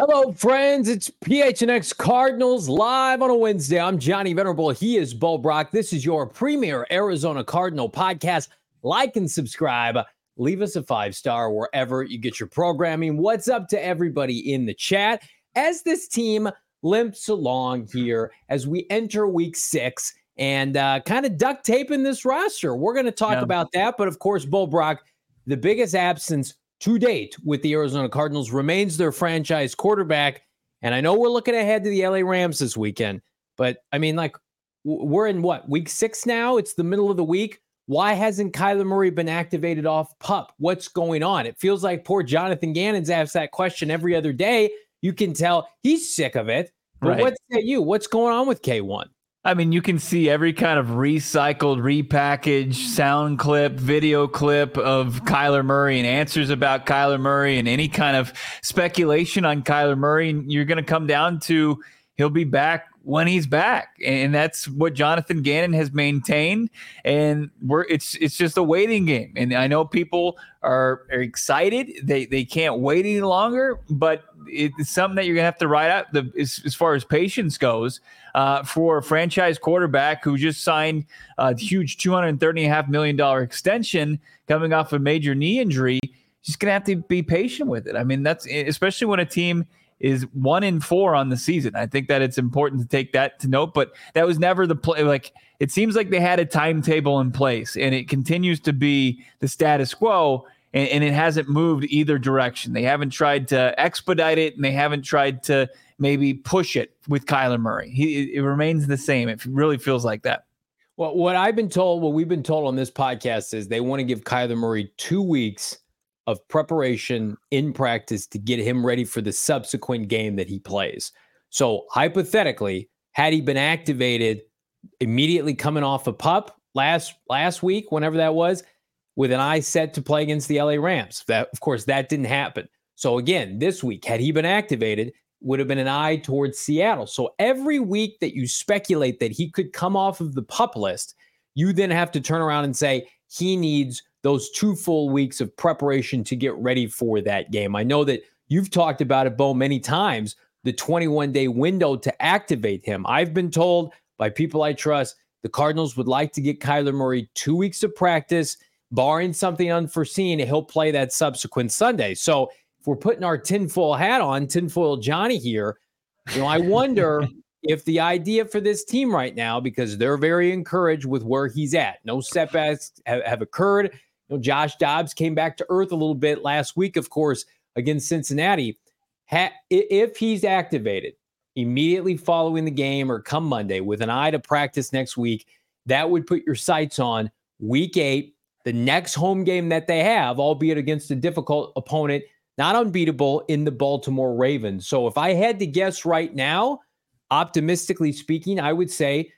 Hello, friends. It's PHNX Cardinals live on a Wednesday. I'm Johnny Venerable. He is Bo Brack. This is your premier Arizona Cardinal podcast. Like and subscribe. Leave us a five star wherever you get your programming. What's up to everybody in the chat as this team limps along here as we enter week six and uh, kind of duct taping this roster? We're going to talk yeah. about that. But of course, Bo Brack, the biggest absence to date with the Arizona Cardinals remains their franchise quarterback. And I know we're looking ahead to the LA Rams this weekend, but I mean, like, we're in what, week six now? It's the middle of the week. Why hasn't Kyler Murray been activated off pup? What's going on? It feels like poor Jonathan Gannon's asked that question every other day. You can tell he's sick of it. But right. what say you? What's going on with K1? I mean, you can see every kind of recycled, repackaged sound clip, video clip of Kyler Murray and answers about Kyler Murray and any kind of speculation on Kyler Murray. And You're going to come down to he'll be back when he's back, and that's what Jonathan Gannon has maintained. And we're it's it's just a waiting game. And I know people are, are excited; they they can't wait any longer. But it's something that you're gonna have to ride out. The as, as far as patience goes, uh, for a franchise quarterback who just signed a huge two hundred thirty and a half million dollar extension coming off a major knee injury, just gonna have to be patient with it. I mean, that's especially when a team is one in four on the season. I think that it's important to take that to note, but that was never the play. Like it seems like they had a timetable in place and it continues to be the status quo and, and it hasn't moved either direction. They haven't tried to expedite it and they haven't tried to maybe push it with Kyler Murray. He, it remains the same. It really feels like that. Well, what I've been told, what we've been told on this podcast is they want to give Kyler Murray two weeks of preparation in practice to get him ready for the subsequent game that he plays. So, hypothetically, had he been activated immediately coming off a pup last last week, whenever that was, with an eye set to play against the LA Rams, that of course that didn't happen. So again, this week, had he been activated, would have been an eye towards Seattle. So every week that you speculate that he could come off of the pup list, you then have to turn around and say he needs those two full weeks of preparation to get ready for that game. I know that you've talked about it, Bo, many times the 21 day window to activate him. I've been told by people I trust the Cardinals would like to get Kyler Murray two weeks of practice, barring something unforeseen, he'll play that subsequent Sunday. So if we're putting our tinfoil hat on, tinfoil Johnny here, you know, I wonder if the idea for this team right now, because they're very encouraged with where he's at, no setbacks have, have occurred know, Josh Dobbs came back to earth a little bit last week, of course, against Cincinnati. Ha- if he's activated immediately following the game or come Monday with an eye to practice next week, that would put your sights on week eight, the next home game that they have, albeit against a difficult opponent, not unbeatable in the Baltimore Ravens. So if I had to guess right now, optimistically speaking, I would say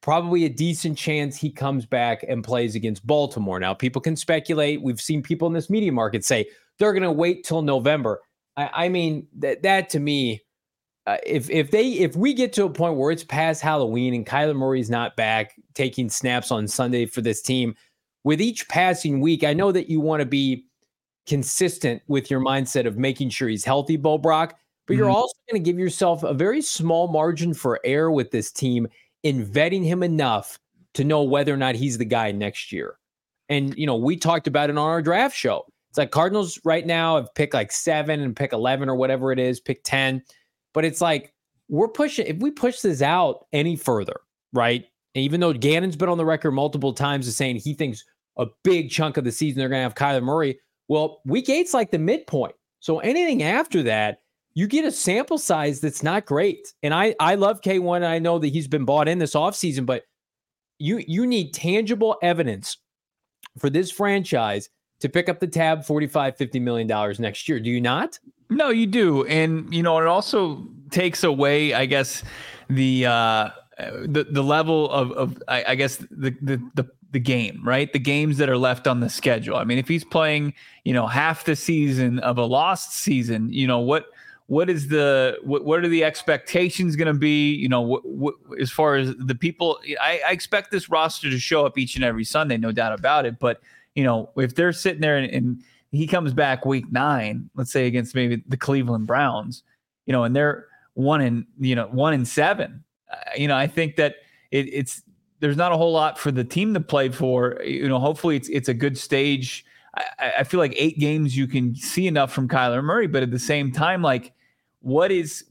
probably a decent chance he comes back and plays against Baltimore. Now, people can speculate. We've seen people in this media market say they're going to wait till November. I, I mean, that that to me, uh, if if they if we get to a point where it's past Halloween and Kyler Murray's not back taking snaps on Sunday for this team, with each passing week, I know that you want to be consistent with your mindset of making sure he's healthy, Bo Brack, but mm-hmm. you're also going to give yourself a very small margin for error with this team in vetting him enough to know whether or not he's the guy next year. And, you know, we talked about it on our draft show. It's like Cardinals right now have picked like seven and pick 11 or whatever it is, pick 10. But it's like we're pushing, if we push this out any further, right? And even though Gannon's been on the record multiple times as saying he thinks a big chunk of the season they're going to have Kyler Murray. Well, week eight's like the midpoint. So anything after that, you get a sample size that's not great. And I I love K1. I know that he's been bought in this offseason, but you you need tangible evidence for this franchise to pick up the tab 45 50 million dollars next year. Do you not? No, you do. And you know, it also takes away, I guess, the uh the the level of of I, I guess the the the the game, right? The games that are left on the schedule. I mean, if he's playing, you know, half the season of a lost season, you know, what what is the what, what are the expectations going to be? You know what, what, as far as the people I, I, expect this roster to show up each and every sunday no doubt about it. But you know if they're sitting there and, and he comes back week nine let's say against maybe the cleveland browns you know and they're one in you know one in seven uh, you know i think that it, it's there's not a whole lot for the team to play for. You know hopefully it's it's a good stage. I, I feel like eight games you can see enough from Kyler Murray, but at the same time, like what is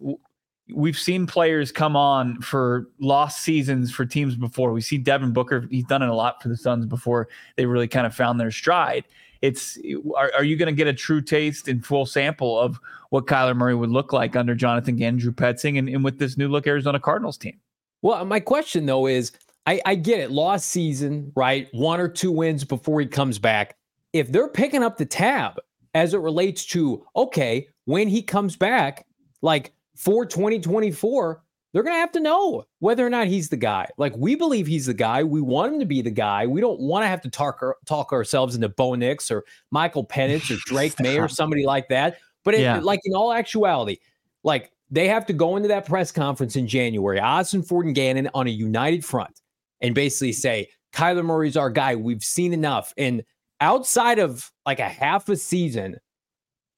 we've seen players come on for lost seasons for teams before. We see Devin Booker; he's done it a lot for the Suns before they really kind of found their stride. It's are, are you going to get a true taste and full sample of what Kyler Murray would look like under Jonathan Gannon, Drew Petzing, and, and with this new look Arizona Cardinals team? Well, my question though is, I, I get it, lost season, right? One or two wins before he comes back. If they're picking up the tab as it relates to okay, when he comes back, like for 2024, they're going to have to know whether or not he's the guy. Like we believe he's the guy. We want him to be the guy. We don't want to have to talk talk ourselves into Bo Nix or Michael Penix or Drake Maye or somebody like that. But it, yeah. like in all actuality, like they have to go into that press conference in January, Ossenfort and Gannon on a united front, and basically say Kyler Murray's our guy. We've seen enough. And outside of like a half a season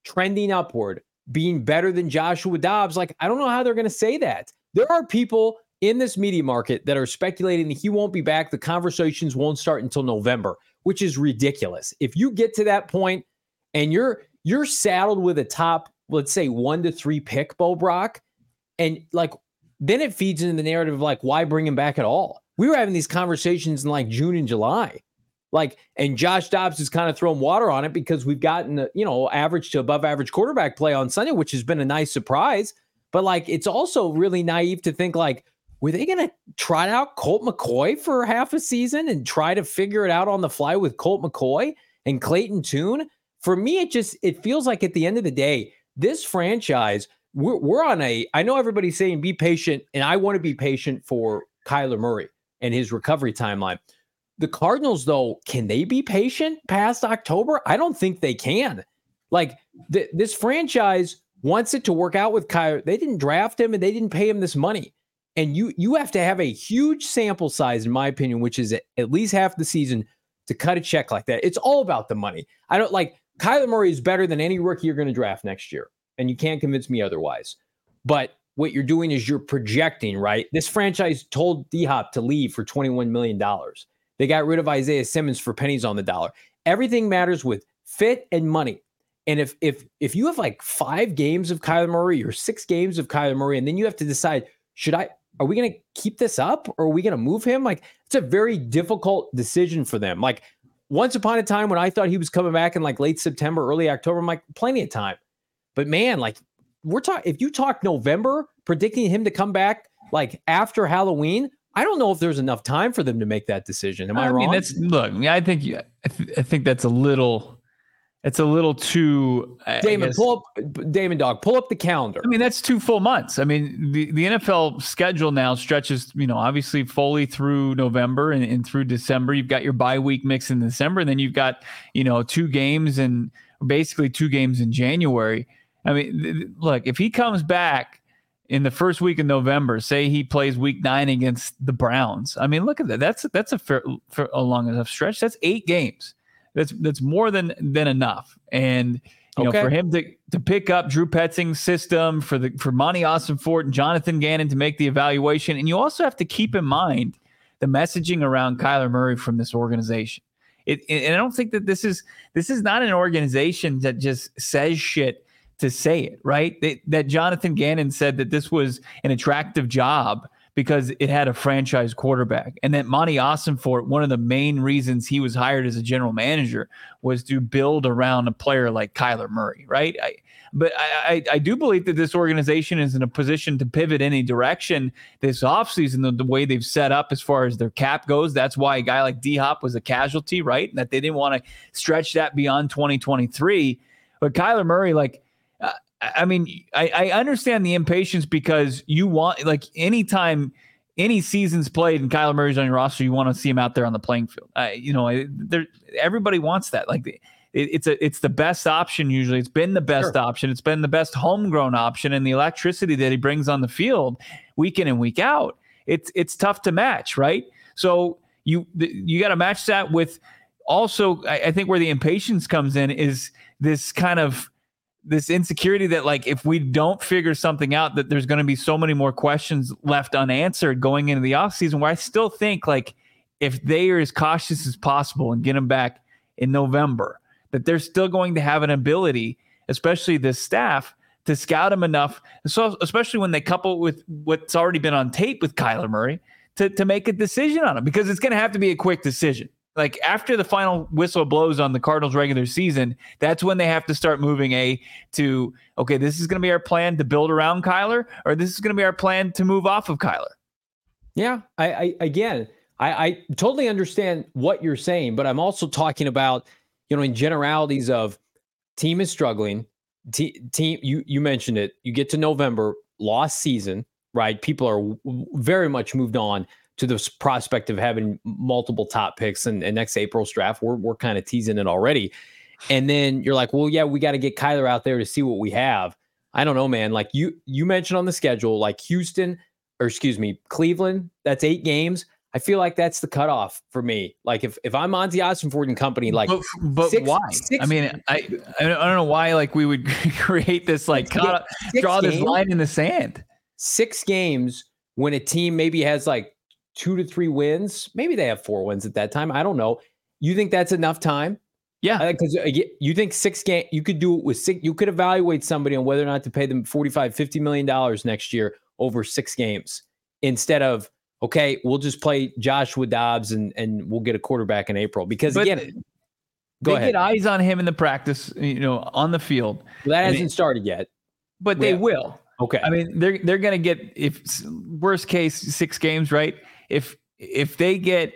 trending upward, being better than Joshua Dobbs. Like, I don't know how they're going to say that. There are people in this media market that are speculating that he won't be back. The conversations won't start until November, which is ridiculous. If you get to that point and you're you're saddled with a top, let's say one to three pick, Bo Brack, and like then it feeds into the narrative of like, why bring him back at all? We were having these conversations in like June and July. Like, and Josh Dobbs has kind of thrown water on it because we've gotten, you know, average to above average quarterback play on Sunday, which has been a nice surprise. But like, it's also really naive to think like, were they going to try out Colt McCoy for half a season and try to figure it out on the fly with Colt McCoy and Clayton Tune? For me, it just it feels like at the end of the day, this franchise we're, we're on a. I know everybody's saying be patient, and I want to be patient for Kyler Murray and his recovery timeline. The Cardinals, though, can they be patient past October? I don't think they can. Like th- this franchise wants it to work out with Kyler. They didn't draft him and they didn't pay him this money. And you you have to have a huge sample size, in my opinion, which is at least half the season to cut a check like that. It's all about the money. I don't like Kyler Murray is better than any rookie you're going to draft next year. And you can't convince me otherwise. But what you're doing is you're projecting, right? This franchise told D Hop to leave for $21 million. They got rid of Isaiah Simmons for pennies on the dollar. Everything matters with fit and money. And if if if you have like five games of Kyler Murray or six games of Kyler Murray, and then you have to decide, should I are we gonna keep this up or are we gonna move him? Like it's a very difficult decision for them. Like once upon a time when I thought he was coming back in like late September, early October, I'm like, plenty of time. But man, like we're talking if you talk November, predicting him to come back like after Halloween, I don't know if there's enough time for them to make that decision. Am I, I wrong? Mean, that's look. I think I, th- I think that's a little. It's a little too. Damon, pull up Damon Dog. Pull up the calendar. I mean, that's two full months. I mean, the, the NFL schedule now stretches. You know, obviously fully through November and, and through December. You've got your bye week mix in December, and then you've got you know two games and basically two games in January. I mean, th- look, if he comes back in the first week of November, say he plays week nine against the Browns. I mean, look at that. That's that's a fair, a long enough stretch. That's eight games. That's that's more than than enough. And you okay. know, for him to to pick up Drew Petzing's system, for the for Monti Fort and Jonathan Gannon to make the evaluation, and you also have to keep in mind the messaging around Kyler Murray from this organization. It, and I don't think that this is this is not an organization that just says shit to say it, right? That, that Jonathan Gannon said that this was an attractive job because it had a franchise quarterback. And that Monti Ossenfort, one of the main reasons he was hired as a general manager was to build around a player like Kyler Murray, right? I, But I, I, I do believe that this organization is in a position to pivot any direction this offseason, the, the way they've set up as far as their cap goes. That's why a guy like D Hop was a casualty, right? And That they didn't want to stretch that beyond 2023. But Kyler Murray, like, I mean, I, I understand the impatience because you want, like, anytime – any seasons played and Kyler Murray's on your roster, you want to see him out there on the playing field. Uh, you know, there everybody wants that. Like it, it's a it's the best option usually. It's been the best sure. option. It's been the best homegrown option, and the electricity that he brings on the field week in and week out. It's it's tough to match, right? So you you got to match that with also. I, I think where the impatience comes in is this kind of this insecurity that like if we don't figure something out that there's going to be so many more questions left unanswered going into the offseason where i still think like if they are as cautious as possible and get them back in november that they're still going to have an ability especially this staff to scout him enough so especially when they couple with what's already been on tape with kyler murray to, to make a decision on him because it's going to have to be a quick decision like after the final whistle blows on the Cardinals regular season, that's when they have to start moving a to okay, this is going to be our plan to build around Kyler, or this is going to be our plan to move off of Kyler. Yeah, I, I again, I, I totally understand what you're saying, but I'm also talking about you know in generalities of team is struggling. T- team, you you mentioned it. You get to November, lost season, right? People are w- very much moved on to this prospect of having multiple top picks and, and next April's draft. We're we're kind of teasing it already. And then you're like, well, yeah, we got to get Kyler out there to see what we have. I don't know, man. Like you you mentioned on the schedule, like Houston, or excuse me, Cleveland, that's eight games. I feel like that's the cutoff for me. Like if if I'm Monti Ford and company, like but, but six, why? Six, I mean, I I don't know why like we would create this like draw games, this line in the sand. Six games when a team maybe has like two to three wins. Maybe they have four wins at that time. I don't know. You think that's enough time? Yeah, because uh, you think six game you could do it with six. You could evaluate somebody on whether or not to pay them 45 50 million dollars next year over six games instead of okay, we'll just play Joshua Dobbs and and we'll get a quarterback in April. Because but again, go they ahead. get eyes on him in the practice, you know, on the field. Well, that hasn't it, started yet, but they will. Okay, I mean they're they're going to get if worst case six games, right? If if they get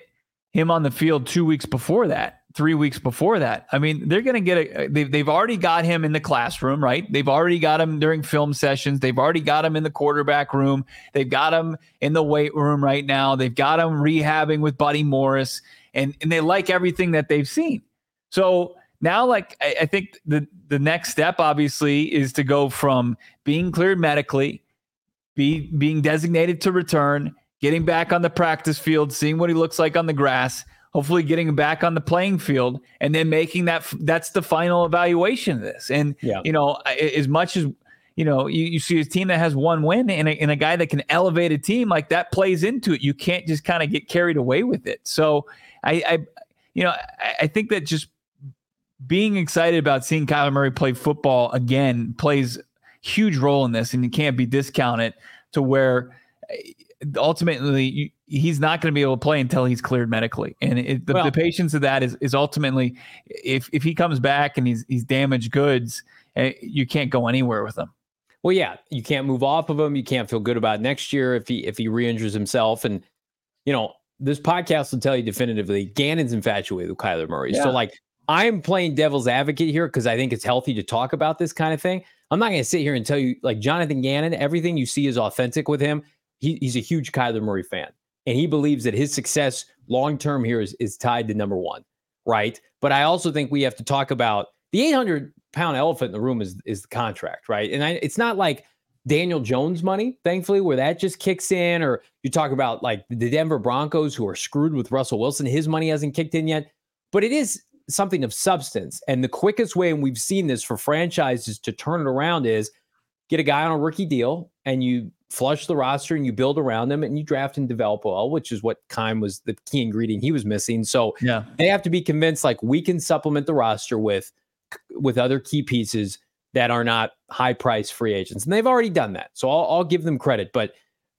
him on the field two weeks before that, three weeks before that, I mean, they're going to get a. They've they've already got him in the classroom, right? They've already got him during film sessions. They've already got him in the quarterback room. They've got him in the weight room right now. They've got him rehabbing with Buddy Morris, and and they like everything that they've seen. So now, like I, I think the the next step, obviously, is to go from being cleared medically, be being designated to return getting back on the practice field, seeing what he looks like on the grass, hopefully getting him back on the playing field, and then making that that's the final evaluation of this. And yeah. you know, as much as you know, you, you see a team that has one win and a, and a guy that can elevate a team like that plays into it. You can't just kind of get carried away with it. So I, I you know, I, I think that just being excited about seeing Kyler Murray play football again plays huge role in this, and you can't be discounted to where ultimately he's not going to be able to play until he's cleared medically. And it, the, well, the, patience of that is is ultimately if if he comes back and he's he's damaged goods eh, you can't go anywhere with him. Well yeah you can't move off of him. You can't feel good about next year if he if he re-injures himself. And you know this podcast will tell you definitively gannon's infatuated with kyler murray. Yeah. so like i'm playing devil's advocate here because i think it's healthy to talk about this kind of thing. I'm not going to sit here and tell you like jonathan gannon everything you see is authentic with him he, he's a huge Kyler Murray fan, and he believes that his success long term here is, is tied to number one, right? But I also think we have to talk about the 800 pound elephant in the room is is the contract, right? And I, it's not like Daniel Jones money, thankfully, where that just kicks in, or you talk about like the Denver Broncos who are screwed with Russell Wilson, his money hasn't kicked in yet, but it is something of substance. And the quickest way, and we've seen this for franchises to turn it around, is get a guy on a rookie deal and you flush the roster and you build around them and you draft and develop well, which is what Keim was the key ingredient he was missing. So yeah, they have to be convinced like we can supplement the roster with with other key pieces that are not high price free agents. And they've already done that. So I'll, I'll give them credit. But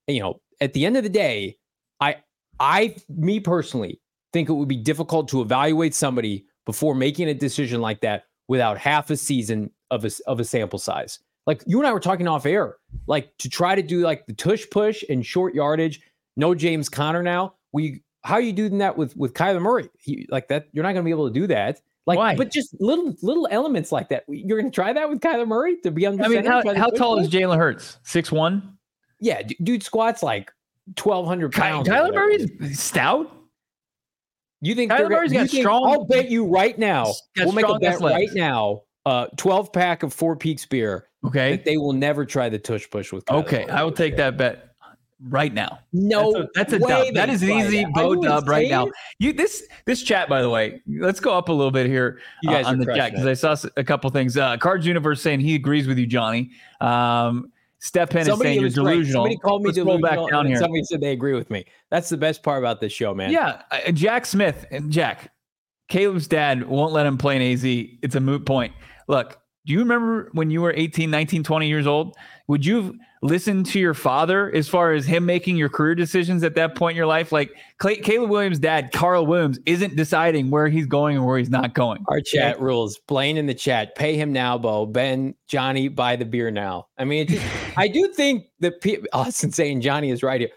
you know, at the end of the day, I I me personally think it would be difficult to evaluate somebody before making a decision like that without half a season of a of a sample size. Like you and I were talking off air, like to try to do like the tush push and short yardage. No James Conner now. We how are you doing that with with Kyler Murray? He, like that, you're not going to be able to do that. Like, Why? but just little little elements like that. You're going to try that with Kyler Murray to be under I mean, how, how tall push? is Jalen Hurts? Six one. Yeah, d- dude squats like twelve hundred pounds. Kyler. Murray's stout. You think Kyler Murray's got think- strong- I'll bet you right now. We'll make a bet right now. Uh, twelve pack of Four Peaks beer Okay. they will never try the tush push with. Kyler Okay. I will take that bet right now. No, that's a, that's a dub. That is an easy. Bow dub right now. You this this chat by the way. Let's go up a little bit here You uh, on the chat because. I saw a couple things. Uh, Cards Universe saying he agrees with you, Johnny. Um, Steph Penn is saying you're was right. delusional. Somebody called me Let's delusional. back down and here. Somebody said they agree with me. That's the best part about this show, man. Yeah, uh, Jack Smith and Jack, Caleb's dad won't let him play in AZ. It's a moot point. Look, do you remember when you were 18, 19, 20 years old? Would you have listened to your father as far as him making your career decisions at that point in your life? Like Clay, Caleb Williams' dad, Carl Williams, isn't deciding where he's going and where he's not going. Our chat rules. Blaine in the chat. Pay him now, Bo. Ben, Johnny, buy the beer now. I mean, just, I do think that pe- Austin saying Johnny is right here.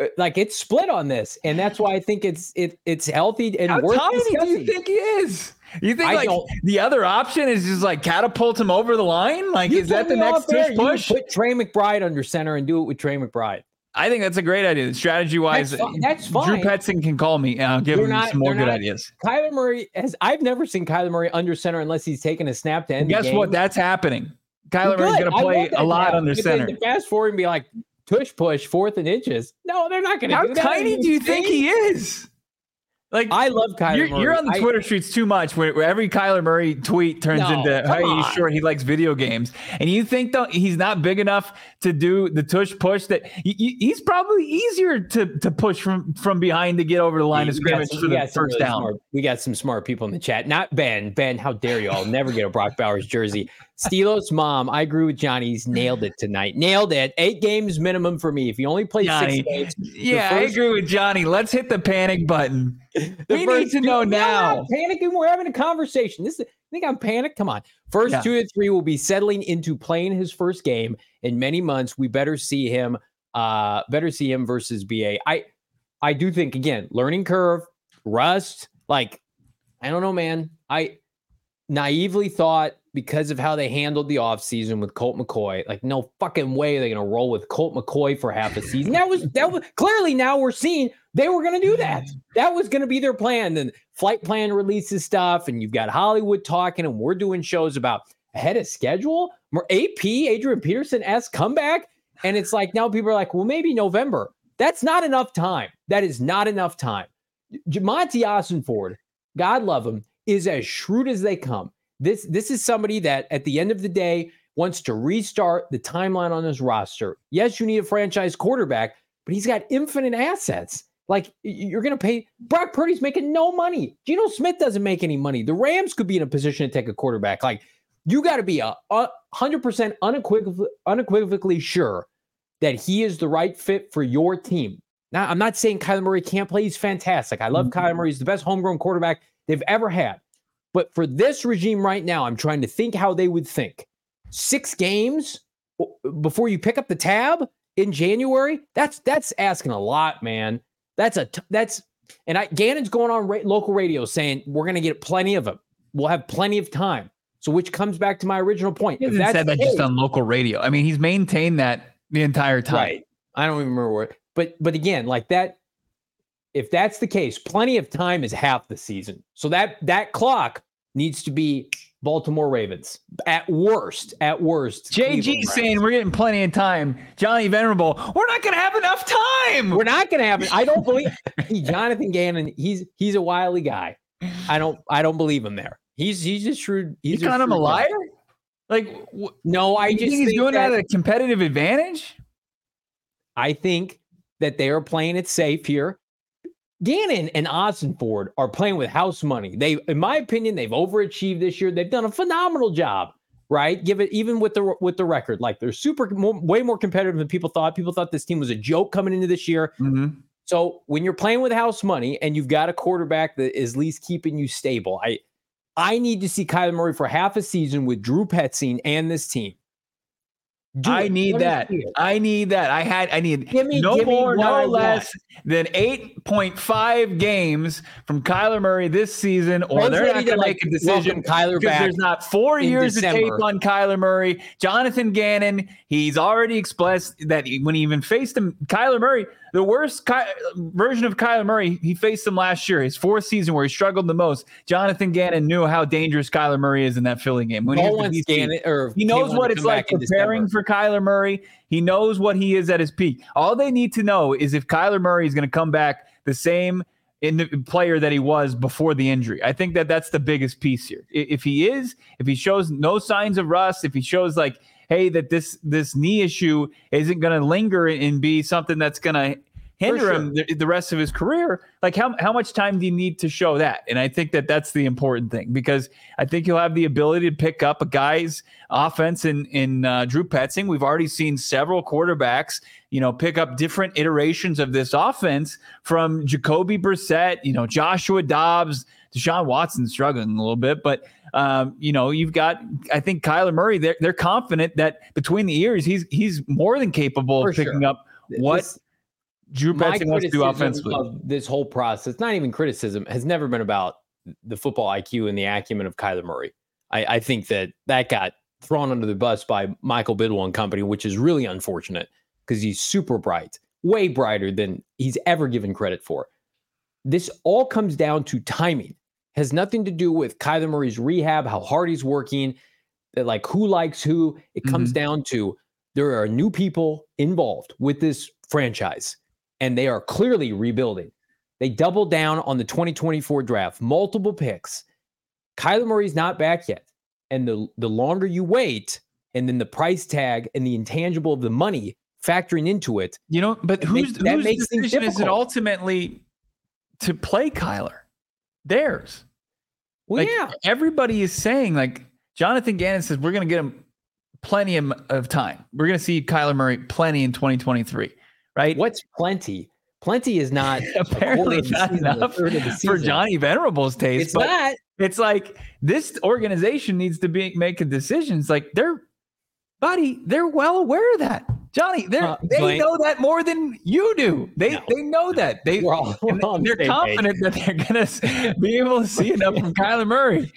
Uh, Like it's split on this, and that's why I think it's it it's healthy and How worth tiny do you think he is? You think I like don't- the other option is just like catapult him over the line? Like, You is that the next push? Put Trey McBride under center and do it with Trey McBride. I think that's a great idea. Strategy wise, That's fi- that's Drew fine. Petzing can call me and I'll give They're him not- some more good not- ideas. Kyler Murray has. I've never seen Kyler Murray under center unless he's taken a snap to end. the Guess what? That's happening. Kyler Murray's going to play a lot now. under center. fast forward and be like tush push fourth and inches. No, they're not going to How do that. tiny do you think he is? Like, I love Kyler you're, Murray. you're on the I- Twitter streets too much where, where every Kyler Murray tweet turns No, into, hey, he's on. short. He likes video games. And you think though he's not big enough to do the tush push that he's probably easier to, to push from, from behind to get over the line of We got scrimmage some- for the first really down. smart- we got some smart people in the chat. Not Ben. Ben, how dare you? I'll never get a Brock Bowers jersey. Steelos mom, I agree with Johnny. He's nailed it tonight. Nailed it. Eight games minimum for me. If you only play Johnny, six games, Yeah, I agree with Johnny. Let's hit the panic button. the we need to two- know now. not panicking. We're having a conversation. This is, I think I'm panicked. Come on. First Yeah. two to three will be settling into playing his first game in many months. We better see him. Uh, better see him versus BA. I, I do think again, learning curve, rust. Like, I don't know, man. I naively thought because of how they handled the offseason with Colt McCoy, like no fucking way they're gonna roll with Colt McCoy for half a season. That was that was clearly now we're seeing they were gonna do that. That was gonna be their plan. Then flight plan releases stuff, and you've got Hollywood talking, and we're doing shows about ahead of schedule. More AP, Adrian Peterson s comeback. And it's like now people are like, well, maybe November. That's not enough time. That is not enough time. Jamonte Ossenfort, God love him, is as shrewd as they come. This this is somebody that at the end of the day wants to restart the timeline on his roster. Yes, you need a franchise quarterback, but he's got infinite assets. Like you're going to pay Brock Purdy's making no money. Geno Smith doesn't make any money. The Rams could be in a position to take a quarterback. Like you got to be a, a 100% unequivocally, unequivocally sure that he is the right fit for your team. Now, I'm not saying Kyler Murray can't play. He's fantastic. I love Kyler Murray. He's the best homegrown quarterback they've ever had. But for this regime right now, I'm trying to think how they would think. Six games before you pick up the tab in January? That's that's asking a lot, man. That's a t- that's and I Gannon's going on ra- local radio saying we're going to get plenty of them. We'll have plenty of time. So which comes back to my original point. He hasn't said that just on local radio. I mean, he's maintained that the entire time. Right. I don't even remember where. But but again, like that, if that's the case, plenty of time is half the season. So that that clock needs to be Baltimore Ravens at worst. At worst, JG saying we're getting plenty of time. Johnny Venerable, we're not going to have enough time. we're not going to have it. I don't believe Jonathan Gannon. He's he's a wily guy. I don't I don't believe him there. He's he's just shrewd. you He's calling him a guy. liar? Like, No, I just think he's think doing that that- at a competitive advantage? I think that they are playing it safe here. Gannon and Ossenfort are playing with house money. They, in my opinion, they've overachieved this year. They've done a phenomenal job, right? Give it even with the with the record, like they're super more, way more competitive than people thought. People thought this team was a joke coming into this year. Mm-hmm. So when you're playing with house money and you've got a quarterback that is at least keeping you stable, I I need to see Kyler Murray for half a season with Drew Petzing and this team. Do I it. need that. I need that. I had. I need give me, no more, no less than eight point five games from Kyler Murray this season, or they're not going to make a decision. Kyler because there's not four years December. of tape on Kyler Murray. Jonathan Gannon, he's already expressed that when he even faced him, Kyler Murray the worst Ky- version of Kyler Murray, he faced him last year, his fourth season where he struggled the most. Jonathan Gannon knew how dangerous Kyler Murray is in that Philly game. When no he, Gannon, or he knows what it's like preparing for Kyler Murray. He knows what he is at his peak. All they need to know is if Kyler Murray is going to come back the same in the player that he was before the injury. I think that that's the biggest piece here. If he is, if he shows no signs of rust, if he shows like hey, that this this knee issue isn't going to linger and be something that's going to hinder sure. him the, the, rest of his career. Like how how much time do you need to show that? And I think that that's the important thing because I think you'll have the ability to pick up a guy's offense in in uh, Drew Petzing. We've already seen several quarterbacks, you know, pick up different iterations of this offense from Jacoby Brissett, you know, Joshua Dobbs. Deshaun Watson struggling a little bit, but um, you know, you've got I think Kyler Murray. They're they're confident that between the ears, he's he's more than capable For of picking sure. up what this, Drew Petzing wants to do offensively. Of this whole process, not even criticism, has never been about the football IQ and the acumen of Kyler Murray. I, I think that that got thrown under the bus by Michael Bidwill and company, which is really unfortunate because he's super bright, way brighter than he's ever given credit for. This all comes down to timing has nothing to do with Kyler Murray's rehab, how hard he's working, like who likes who. It comes mm-hmm. down to there are new people involved with this franchise, and they are clearly rebuilding. They doubled down on the 2024 draft, multiple picks. Kyler Murray's not back yet. And the, the longer you wait, and then the price tag and the intangible of the money factoring into it. You know, but who's, makes, whose decision is it ultimately to play Kyler? Theirs. Well, like, yeah. Everybody is saying like Jonathan Gannon says we're going to get him plenty of, of time. We're going to see Kyler Murray plenty in 2023, right? What's plenty? Plenty is not apparently not enough for Johnny Venerable's taste. It's not. It's like this organization needs to be making decisions. Like they're, buddy, they're well aware of that. Johnny, uh, they know that more than you do. They no. they know that. they're all, they're confident page. that they're gonna be able to see enough from Kyler Murray.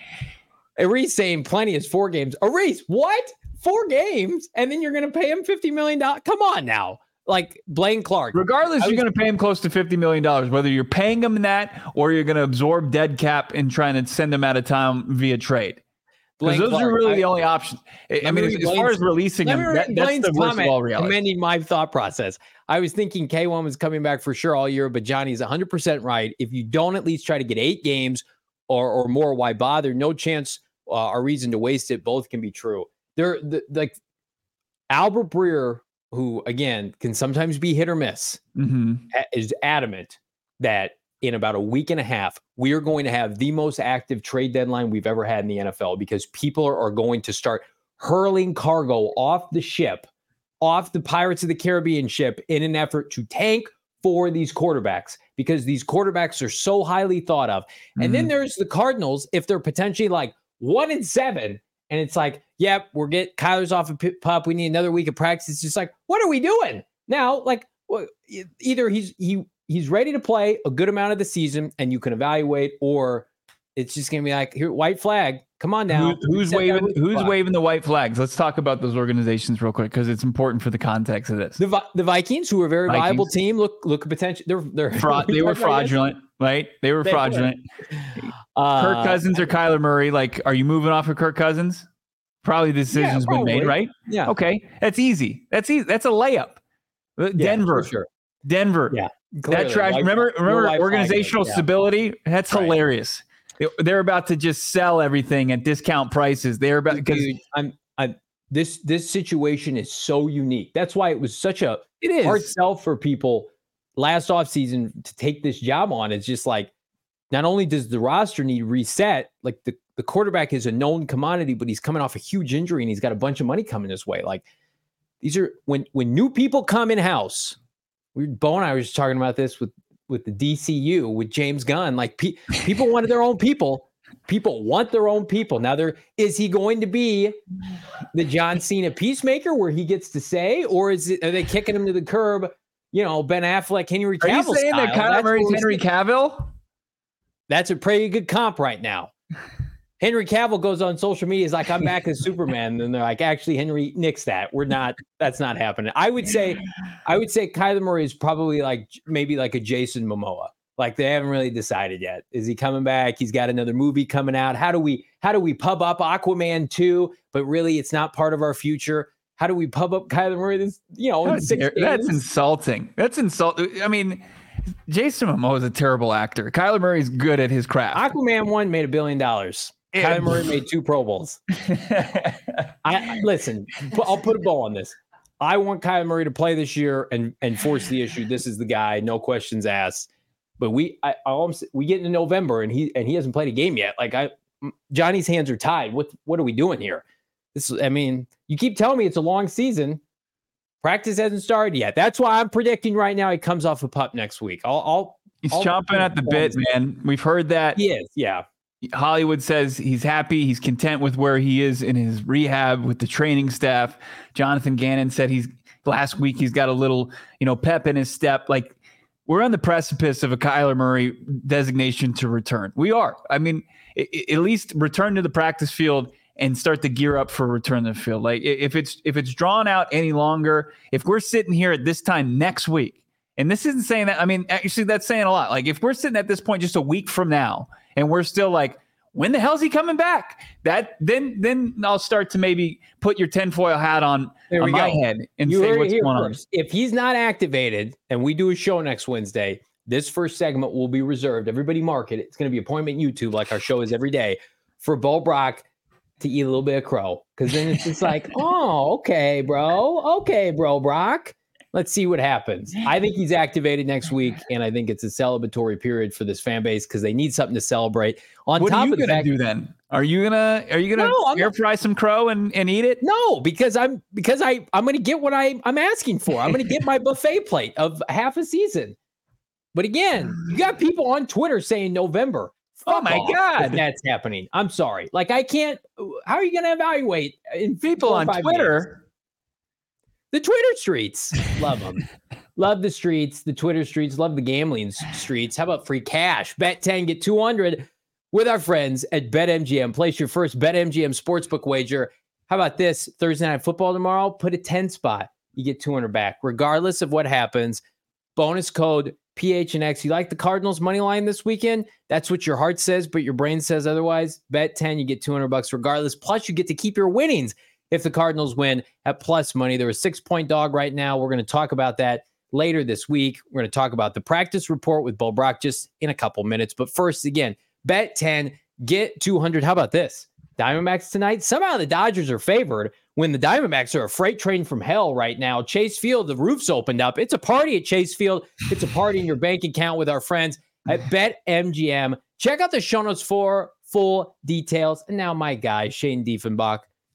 Arees saying plenty is four games. Arees, what? Four games, and then you're gonna pay him fifty million dollars? Come on now. Like Blaine Clark. Regardless, was, you're going to pay him close to $50 million, whether you're paying him that or you're going to absorb dead cap and trying to send him out of town via trade. Because those Clark, are really I, the only options. I mean, as, far as releasing him, that, that's the worst of all reality. Amending my thought process. I was thinking K1 was coming back for sure all year, but Johnny's 100% right. If you don't at least try to get eight games or, or more, why bother? No chance uh, or reason to waste it. Both can be true. They're the, like Albert Breer, who again can sometimes be hit or miss, mm-hmm. is adamant that in about a week and a half, we are going to have the most active trade deadline we've ever had in the NFL because people are, are going to start hurling cargo off the ship, off the Pirates of the Caribbean ship in an effort to tank for these quarterbacks because these quarterbacks are so highly thought of. And mm-hmm. then there's the Cardinals, if they're potentially like one in seven, and it's like, yep, we're get Kyler's off a of pup. We need another week of practice. It's just like, what are we doing now? Like, either he's he he's ready to play a good amount of the season and you can evaluate, or it's just gonna be like here, white flag. Come on now. Who, who's waving who's flag. waving the white flags? Let's talk about those organizations real quick because it's important for the context of this. The, the Vikings, who are a very Vikings. viable team, look look potential. They're they're Fraud, they were fraudulent, right? They were they fraudulent. Uh, Kirk Cousins or Kyler Murray? Like, are you moving off of Kirk Cousins? Probably the decision's yeah, been made, right? Yeah. Okay, that's easy. That's easy. That's a layup. Yeah, Denver, sure. Denver. Yeah. Clearly, that trash. remember, remember organizational yeah. stability. That's right. hilarious. They're about to just sell everything at discount prices. They're about because I'm, I'm. This this situation is so unique. That's why it was such a it is hard sell for people last off season to take this job on. It's just like not only does the roster need reset, like the the quarterback is a known commodity, but he's coming off a huge injury and he's got a bunch of money coming his way. Like these are when when new people come in house we Bo and I were just talking about this with with the DCU with James Gunn. Like pe- people wanted their own people, People want their own people. Now, there is he going to be the John Cena peacemaker where he gets to say, or is it are they kicking him to the curb? You know, Ben Affleck, Henry Cavill. Are you saying style? that Kyler Murray's Henry Cavill? That's a pretty good comp right now. Henry Cavill goes on social media, is like, I'm back as Superman. And they're like, actually, Henry, nix that. We're not, that's not happening. I would say, I would say Kyler Murray is probably like maybe like a Jason Momoa. Like they haven't really decided yet. Is he coming back? He's got another movie coming out. How do we how do we pub up Aquaman 2? But really it's not part of our future. How do we pub up Kyler Murray this, you know, that's, that's insulting. That's insulting. I mean, Jason Momoa is a terrible actor. Kyler Murray's good at his craft. Aquaman 1 made a billion dollars. Kyler Murray made two Pro Bowls. I listen. I'll put a bow on this. I want Kyler Murray to play this year and and force the issue. This is the guy, no questions asked. But we, I, I we get into November and he and he hasn't played a game yet. Like I, Johnny's hands are tied. What what are we doing here? This, I mean, you keep telling me it's a long season. Practice hasn't started yet. That's why I'm predicting right now he comes off a pup next week. I'll, I'll he's I'll, chomping at the bit, man. We've heard that. He is, yeah. Hollywood says he's happy, he's content with where he is in his rehab with the training staff. Jonathan Gannon said he's last week he's got a little, you know, pep in his step. Like we're on the precipice of a Kyler Murray designation to return. We are. I mean, at least return to the practice field and start to gear up for return to the field. Like if it's if it's drawn out any longer, if we're sitting here at this time next week, and this isn't saying that. I mean, actually, that's saying a lot. Like if we're sitting at this point just a week from now and we're still like, when the hell's he coming back? That then then I'll start to maybe put your tinfoil hat on, on my head and you say what's going on. If he's not activated and we do a show next Wednesday, this first segment will be reserved. Everybody mark it. It's going to be appointment YouTube like our show is every day for Bo Brack to eat a little bit of crow. Cause then it's just like, oh, okay, bro. Okay, bro, Brack let's see what happens. I think he's activated next week, and I think it's a celebratory period for this fan base because they need something to celebrate. On what top are you of gonna fact, do then? Are you gonna are you gonna no, air fry some crow and, and eat it? No, because I'm because I I'm gonna get what I I'm asking for. I'm gonna get my buffet plate of half a season. But again, you got mm. people on Twitter saying November. oh my god, that's happening. I'm sorry. Like I can't. How are you going to evaluate in people on Twitter? The Twitter streets. Love them. love the streets, the Twitter streets, love the gambling streets. How about free cash? Bet 10, get 200 with our friends at BetMGM. Place your first BetMGM sportsbook wager. How about this? Thursday night football tomorrow, put a 10 spot. You get 200 back, regardless of what happens. Bonus code PHNX. You like the Cardinals money line this weekend? That's what your heart says, but your brain says otherwise. Bet 10, you get 200 bucks regardless. Plus, you get to keep your winnings if the Cardinals win at plus money. They're a six point dog right now. We're going to talk about that later this week. We're going to talk about the practice report with Bo Brack just in a couple minutes. But first, again, bet 10, get 200. How about this? Diamondbacks tonight. Somehow the Dodgers are favored when the Diamondbacks are a freight train from hell right now. Chase Field, the roof's opened up. It's a party at Chase Field. It's a party in your bank account with our friends at BetMGM. Check out the show notes for full details. And now my guy, Shane Diefenbach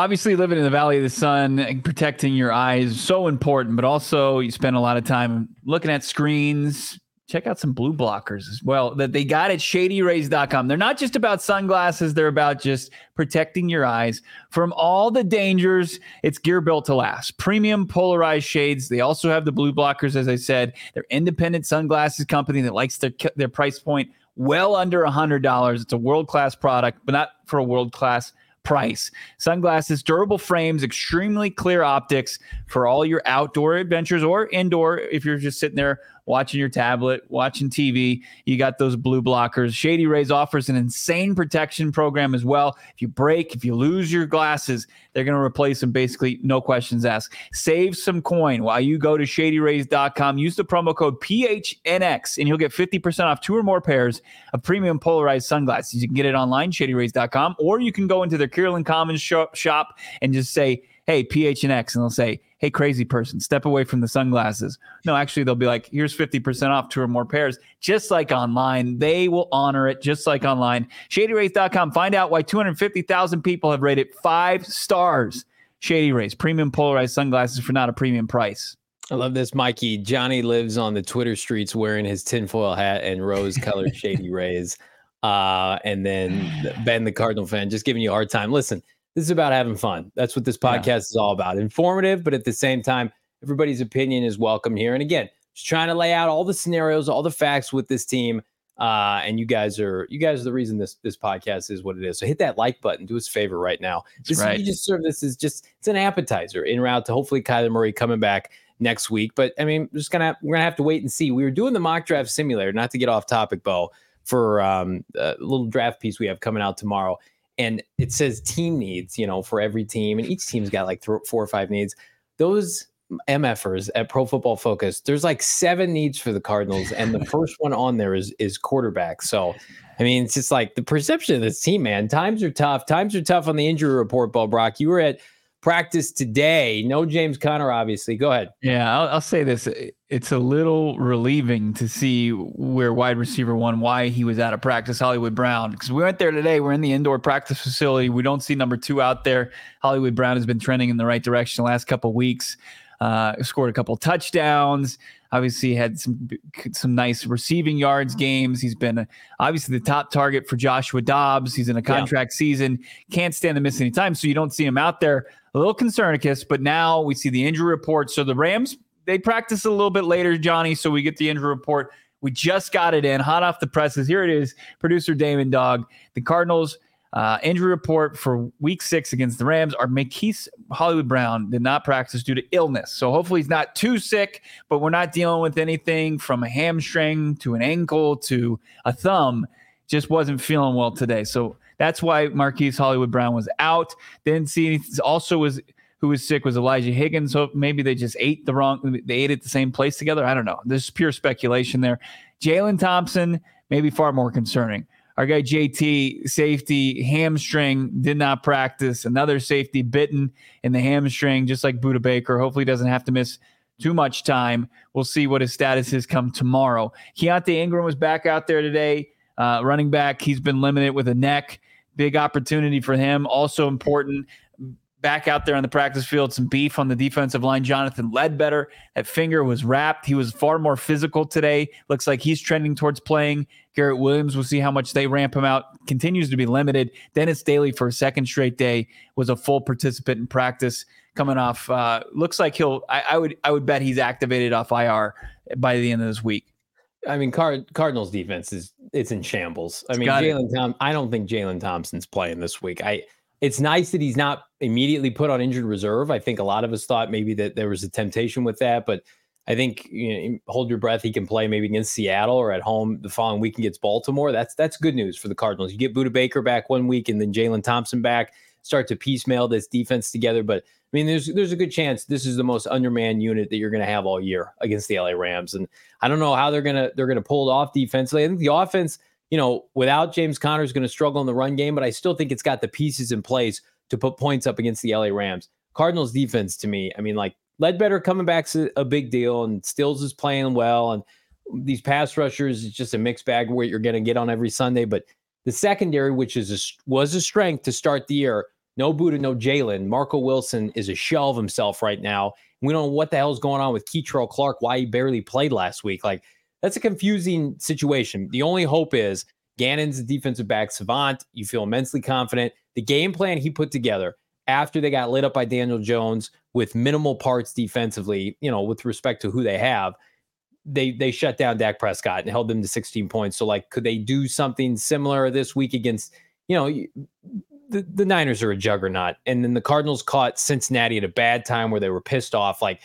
obviously living in the valley of the sun and protecting your eyes is so important but also you spend a lot of time looking at screens. Check out some blue blockers as well that they got at shadyrays.com they're not just about sunglasses they're about just protecting your eyes from all the dangers. It's gear built to last. Premium polarized shades. They also have the blue blockers as i said. They're independent sunglasses company that likes their their price point well under a hundred dollars. It's a world-class product but not for a world-class price. Sunglasses, durable frames, extremely clear optics for all your outdoor adventures or indoor if you're just sitting there watching your tablet, watching TV, you got those blue blockers. Shady Rays offers an insane protection program as well. If you break, if you lose your glasses, they're going to replace them basically, no questions asked. Save some coin while you go to shadyrays.com. Use the promo code PHNX and you'll get 50% off two or more pairs of premium polarized sunglasses. You can get it online, shadyrays.com, or you can go into their Kierland Commons shop and just say, hey, PHNX, and they'll say, hey, crazy person, step away from the sunglasses. No, actually, they'll be like, here's 50% off two or more pairs, just like online. They will honor it, just like online. ShadyRays.com. Find out why 250,000 people have rated five stars. Shady Rays, premium polarized sunglasses for not a premium price. I love this, Mikey. Johnny lives on the Twitter streets wearing his tinfoil hat and rose colored Shady Rays. Uh, and then Ben, the Cardinal fan, just giving you a hard time. Listen, this is about having fun. That's what this podcast yeah. is all about. Informative, but at the same time, everybody's opinion is welcome here. And again, just trying to lay out all the scenarios, all the facts with this team. Uh, and you guys are you guys are the reason this this podcast is what it is. So hit that like button. Do us a favor right now. This right. you just serve this is just it's an appetizer in route to hopefully Kyler Murray coming back next week. But I mean, just gonna we're gonna have to wait and see. We were doing the mock draft simulator, not to get off topic, Bo, for um, a little draft piece we have coming out tomorrow and it says team needs, you know, for every team, and each team's got like th- four or five needs. Those MFers at Pro Football Focus, there's like seven needs for the Cardinals, and the first one on there is is quarterback. So, I mean, it's just like the perception of this team, man. Times are tough. Times are tough on the injury report, Bo Brack. You were at practice today. No James Conner, obviously. Go ahead. Yeah, I'll, I'll, say this. It's a little relieving to see where wide receiver one, why he was out of practice, Hollywood Brown. Because we went there today. We're in the indoor practice facility. We don't see number two out there. Hollywood Brown has been trending in the right direction the last couple weeks. Uh, scored a couple touchdowns. Obviously, had some some nice receiving yards games. He's been obviously the top target for Joshua Dobbs. He's in a contract yeah. season. Can't stand to miss any time, so you don't see him out there. A little concernicus, but now we see the injury report. So the Rams they practice a little bit later, Johnny. So we get the injury report. We just got it in, hot off the presses. Here it is, producer Damon Dog. The Cardinals uh, injury report for week six against the Rams are Marquise Hollywood Brown did not practice due to illness. So hopefully he's not too sick, but we're not dealing with anything from a hamstring to an ankle to a thumb. Just wasn't feeling well today. So that's why Marquise Hollywood Brown was out. Didn't see anything. Also was who was sick was Elijah Higgins. So maybe they just ate the wrong, they ate at the same place together. I don't know. This is pure speculation there. Jalen Thompson, maybe far more concerning. Our guy JT, safety, hamstring, did not practice. Another safety bitten in the hamstring, just like Budda Baker. Hopefully, doesn't have to miss too much time. We'll see what his status is come tomorrow. Keaontay Ingram was back out there today, uh, running back. He's been limited with a neck. Big opportunity for him. Also important back out there on the practice field, some beef on the defensive line. Jonathan Ledbetter, that finger was wrapped. He was far more physical today. Looks like he's trending towards playing. Garrett Williams, we'll see how much they ramp him out. Continues to be limited. Dennis Daly, for a second straight day, was a full participant in practice. Coming off, uh, looks like he'll. I, I, would. I would bet he's activated off IR by the end of this week. I mean, Card- Cardinals defense is it's in shambles. I mean, Jalen Tom. I don't think Jalen Thompson's playing this week. I it's nice that he's not immediately put on injured reserve. I think a lot of us thought maybe that there was a temptation with that, but I think you know, hold your breath. He can play maybe against Seattle or at home the following week against Baltimore. That's that's good news for the Cardinals. You get Budda Baker back one week and then Jalen Thompson back. Start to piecemeal this defense together. But I mean, there's there's a good chance this is the most undermanned unit that you're going to have all year against the LA Rams. And I don't know how they're gonna they're gonna pull it off defensively. I think the offense you know, without James Conner is going to struggle in the run game, but I still think it's got the pieces in place to put points up against the LA Rams. Cardinals defense to me, I mean, like Ledbetter coming back's a, a big deal, and Stills is playing well, and these pass rushers is just a mixed bag of what you're going to get on every Sunday. But the secondary, which is a, was a strength to start the year, no Budda, no Jalen. Marco Wilson is a shell of himself right now. We don't know what the hell's going on with Kei'Trel Clark, why he barely played last week. Like that's a confusing situation. The only hope is Gannon's a defensive back savant. You feel immensely confident. The game plan he put together after they got lit up by Daniel Jones with minimal parts defensively, you know, with respect to who they have, they they shut down Dak Prescott and held them to 16 points. So like, could they do something similar this week against, you know, the, the Niners are a juggernaut. And then the Cardinals caught Cincinnati at a bad time where they were pissed off. Like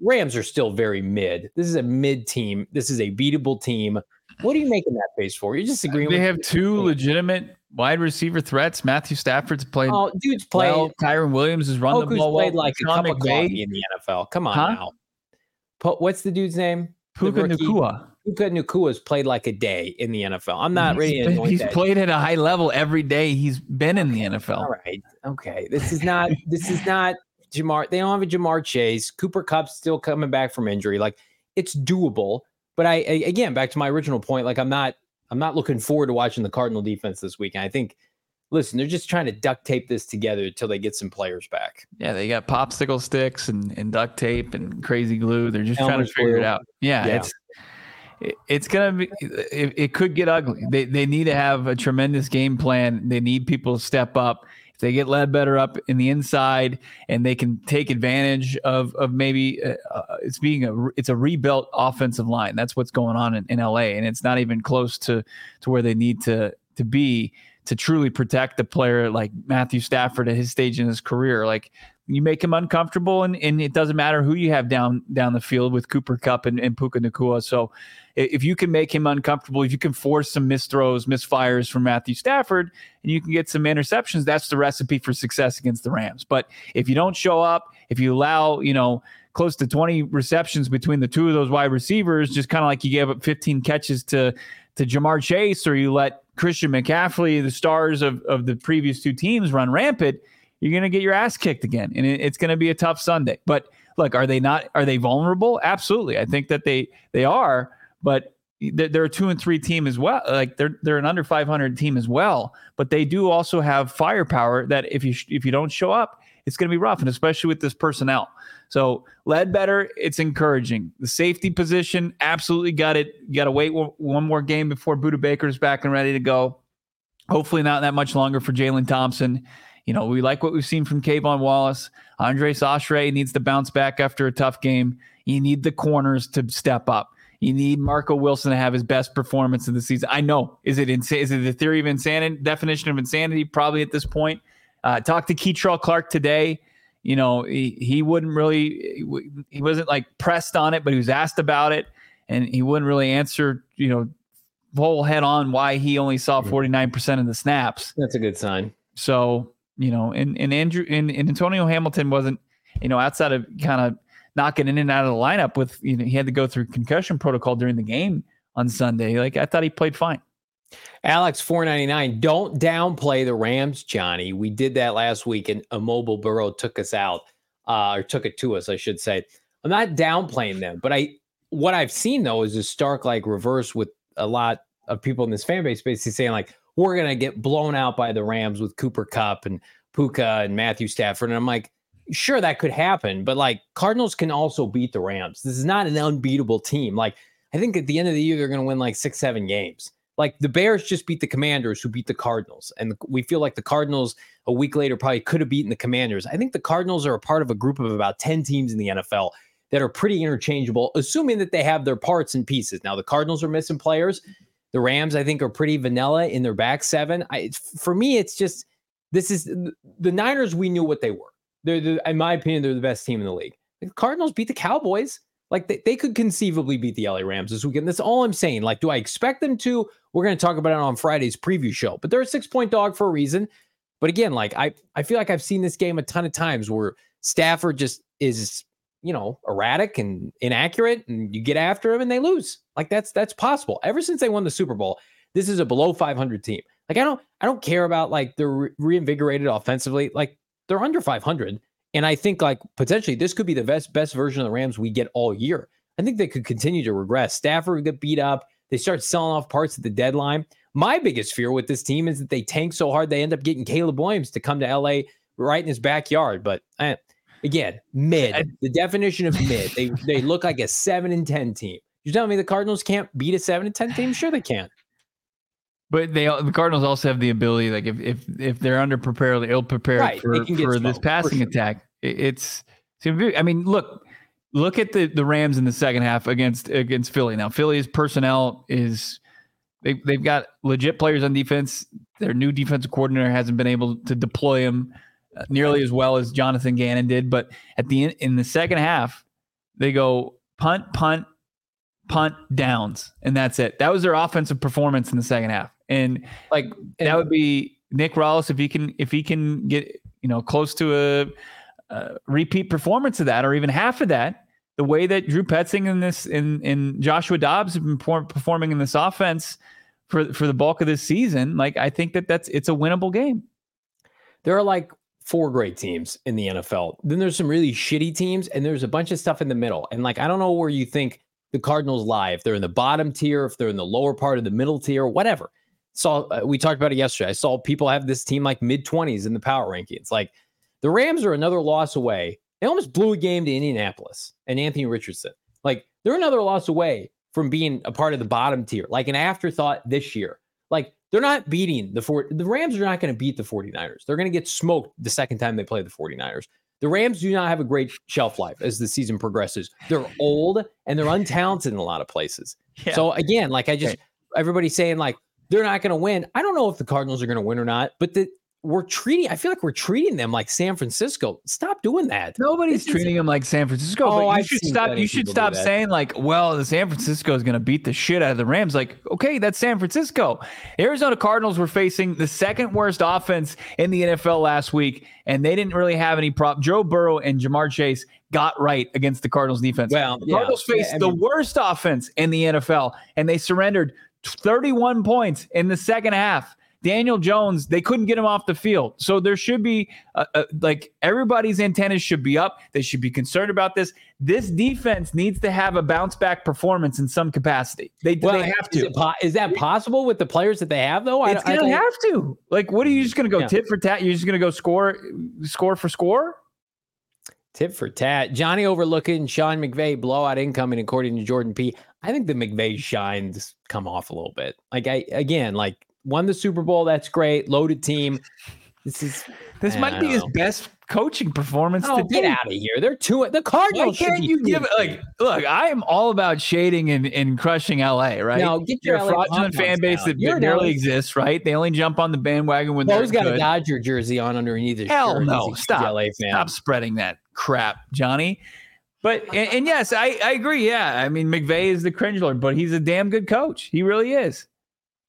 Rams are still very mid. This is a mid team. This is a beatable team. What are you making that face for? You're just agreeing. They have two legitimate wide receiver threats. Matthew Stafford's played. Oh, dude's played. Well, Kyren Williams has run the ball played well. like a Sean cup of coffee in the NFL. Come on Huh? now. Po- what's the dude's name? Puka? Nacua. Puka Nacua's played like a day in the NFL. I'm not He's ready been- He's that. played at a high level every day he's been in the NFL. All right. Okay. This is not this is not Ja'Marr. They don't have a Ja'Marr Chase. Cooper Kupp's still coming back from injury. Like it's doable. But I, I again back to my original point, like I'm not I'm not looking forward to watching the Cardinal defense this weekend. I think listen, they're just trying to duct tape this together until they get some players back. Yeah, they got popsicle sticks and, and duct tape and crazy glue. They're just trying to figure it out. Yeah, Yeah. it's it- it's gonna be it, it could get ugly. They they need to have a tremendous game plan. They need people to step up. If they get Ledbetter up in the inside and they can take advantage of of maybe uh, uh, it's being a it's a rebuilt offensive line. That's what's going on in, in LA, and it's not even close to to where they need to to be to truly protect the player like Matthew Stafford at his stage in his career. Like you make him uncomfortable, and, and it doesn't matter who you have down down the field with Cooper Kupp and, and Puka Nacua. So if you can make him uncomfortable, if you can force some misthrows, misfires from Matthew Stafford, and you can get some interceptions, that's the recipe for success against the Rams. But if you don't show up, if you allow, you know, close to 20 receptions between the two of those wide receivers, just kind of like you gave up 15 catches to to Ja'Marr Chase, or you let Christian McCaffrey, the stars of, of the previous two teams, run rampant, you're going to get your ass kicked again. And it, it's going to be a tough Sunday. But look, are they not, are they vulnerable? Absolutely. I think that they, they are, but they're, a two and three team as well. Like they're, they're an under 500 team as well, but they do also have firepower that if you, sh- if you don't show up, it's going to be rough. And especially with this personnel. So Ledbetter, it's encouraging. The safety position, absolutely got it. You got to wait one one more game before Budda Baker's back and ready to go. Hopefully, not that much longer for Jalen Thompson. You know, we like what we've seen from K'Von Wallace. Andre Chachere needs to bounce back after a tough game. You need the corners to step up. You need Marco Wilson to have his best performance of the season. I know. Is it insa- is it the theory of insanity definition of insanity? Probably at this point. Uh, talked to Kei'Trel Clark today. You know, he, he wouldn't really he wasn't like pressed on it, but he was asked about it, and he wouldn't really answer. You know, whole head on why he only saw forty nine percent of the snaps. That's a good sign. So, you know, and, and Andrew and, and Antonio Hamilton wasn't, you know, outside of kind of knocking in and out of the lineup with, you know, he had to go through concussion protocol during the game on Sunday. Like I thought he played fine. Alex four ninety nine. Don't downplay the Rams, Johnny. We did that last week, and a mobile burrow took us out, uh, or took it to us, I should say. I'm not downplaying them, but I what I've seen though is a stark like reverse with a lot of people in this fan base basically saying like we're gonna get blown out by the Rams with Cooper Kupp and Puka and Matthew Stafford, and I'm like. Sure, that could happen, but like Cardinals can also beat the Rams. This is not an unbeatable team. Like, I think at the end of the year, they're going to win like six, seven games. Like the Bears just beat the Commanders, who beat the Cardinals, and we feel like the Cardinals a week later probably could have beaten the Commanders. I think the Cardinals are a part of a group of about ten teams in the NFL that are pretty interchangeable, assuming that they have their parts and pieces. Now the Cardinals are missing players. The Rams, I think, are pretty vanilla in their back seven. I, for me, it's just this is the Niners. We knew what they were. They're, the, in my opinion, they're the best team in the league. The Cardinals beat the Cowboys. Like they, they could conceivably beat the LA Rams this weekend. That's all I'm saying. Like, do I expect them to? We're going to talk about it on Friday's preview show. But they're a six point dog for a reason. But again, like I, I feel like I've seen this game a ton of times where Stafford just is, you know, erratic and inaccurate, and you get after them and they lose. Like that's that's possible. Ever since they won the Super Bowl, this is a below 500 team. Like I don't I don't care about like they're re- reinvigorated offensively. Like they're under 500. And I think like potentially this could be the best best version of the Rams we get all year. I think they could continue to regress. Stafford would get beat up. They start selling off parts at the deadline. My biggest fear with this team is that they tank so hard they end up getting Caleb Williams to come to LA right in his backyard. But eh, again, mid. I- the definition of mid. They they look like a seven and ten team. You're telling me the Cardinals can't beat a seven and ten team? Sure they can. But they the Cardinals also have the ability, like if if if they're underprepared, ill prepared Right, for, for this smoked, for passing sure. attack, it- it's. I mean, look, look at the the Rams in the second half against against Philly. Now, Philly's personnel is they they've got legit players on defense. Their new defensive coordinator hasn't been able to deploy them nearly as well as Jonathan Gannon did. But at the end in the second half, they go punt, punt, punt, downs, and that's it. That was their offensive performance in the second half. And Like that would be Nick Rallis if he can if he can get you know close to a, a repeat performance of that or even half of that. The way that Drew Petzing and this in in Joshua Dobbs have been performing in this offense for for the bulk of this season, like I think that that's it's a winnable game. there are like four great teams in the NFL. Then there's some really shitty teams, and there's a bunch of stuff in the middle. And like, I don't know where you think the Cardinals lie. If they're in the bottom tier, if they're in the lower part of the middle tier, whatever. Saw uh, we talked about it yesterday. I saw people have this team like mid twenties in the power rankings. Like the Rams are another loss away. They almost blew a game to Indianapolis and Anthony Richardson. Like they're another loss away from being a part of the bottom tier, like an afterthought this year. They're not beating the four. The Rams are not going to beat the 49ers. They're going to get smoked the second time they play the 49ers. The Rams do not have a great shelf life as the season progresses. They're old and they're untalented in a lot of places. So again, like I just everybody's saying like they're not going to win. I don't know if the Cardinals are going to win or not, but the we're treating I feel like we're treating them like San Francisco. Stop doing that. Nobody's treating them like San Francisco. Oh, I've should stop. You should stop saying like, "Well, the San Francisco is going to beat the shit out of the Rams." Like, okay, that's San Francisco. Arizona Cardinals were facing the second worst offense in the NFL last week, and they didn't really have any prop. Joe Burrow and Ja'Marr Chase got right against the Cardinals defense. Well, the yeah. Cardinals Yeah, faced I the worst offense in the NFL, and they surrendered 31 points in the second half. Daniel Jones, they couldn't get him off the field. So there should be, uh, uh, like, everybody's antennas should be up. They should be concerned about this. This defense needs to have a bounce back performance in some capacity. They, Well, they have Is, to. po- is that possible with the players that they have though? It's I, I, have to. Like, what are you just gonna go Yeah. tit for tat? You're just gonna go score, score for score? Tip for tat. Johnny overlooking Sean McVay blowout incoming according to Jordan P. I think the McVay shines come off a little bit. Like I again, like won the Super Bowl. That's great. Loaded team. This is This I might be his know. best coaching performance oh, to get out of here. They're two. The Cardinals. should can't you give it like look? I am all about shading and, and crushing LA, right? No, get You're your a LA fraudulent fan base down. that You're barely exists, right? They only jump on the bandwagon when Bo's they're got a good. Dodger jersey on underneath his Hell shirt. He's no! Stop! LA fan. Stop spreading that crap, Johnny. But and, and yes, I, I agree. Yeah, I mean McVay is the cringe lord, but he's a damn good coach. He really is.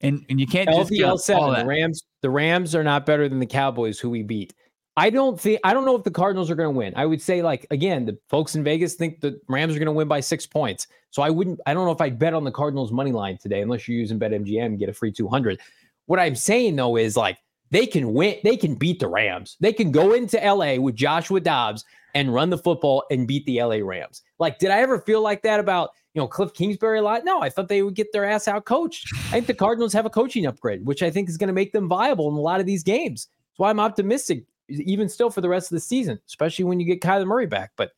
And and you can't just LVL seven. The. Rams. The Rams are not better than the Cowboys, who we beat. I don't think. I don't know if the Cardinals are going to win. I would say, like again, the folks in Vegas think the Rams are going to win by six points. So I wouldn't. I don't know if I'd bet on the Cardinals money line today, unless you're using BetMGM and get a free two hundred. What I'm saying though is like they can win. They can beat the Rams. They can go into LA with Joshua Dobbs and run the football and beat the LA Rams. Like, did I ever feel like that about you know Cliff Kingsbury a lot? No, I thought they would get their ass out coached. I think the Cardinals have a coaching upgrade, which I think is going to make them viable in a lot of these games. That's why I'm optimistic, even still for the rest of the season, especially when you get Kyler Murray back. But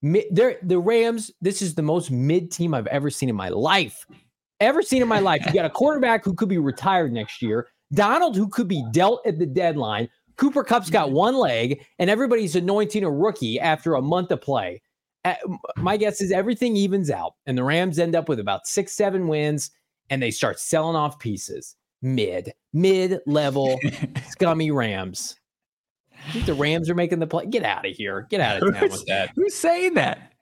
the Rams. This is the most mid team I've ever seen in my life. Ever seen in my life. You got a quarterback who could be retired next year. Donald, who could be dealt at the deadline. Cooper Kupp's got mm-hmm. one leg, and everybody's anointing a rookie after a month of play. My guess is everything evens out, and the Rams end up with about six, seven wins, and they start selling off pieces. Mid, mid level, scummy Rams. I think the Rams are making the play. Get out of here. Get out of town with that. Who's saying that?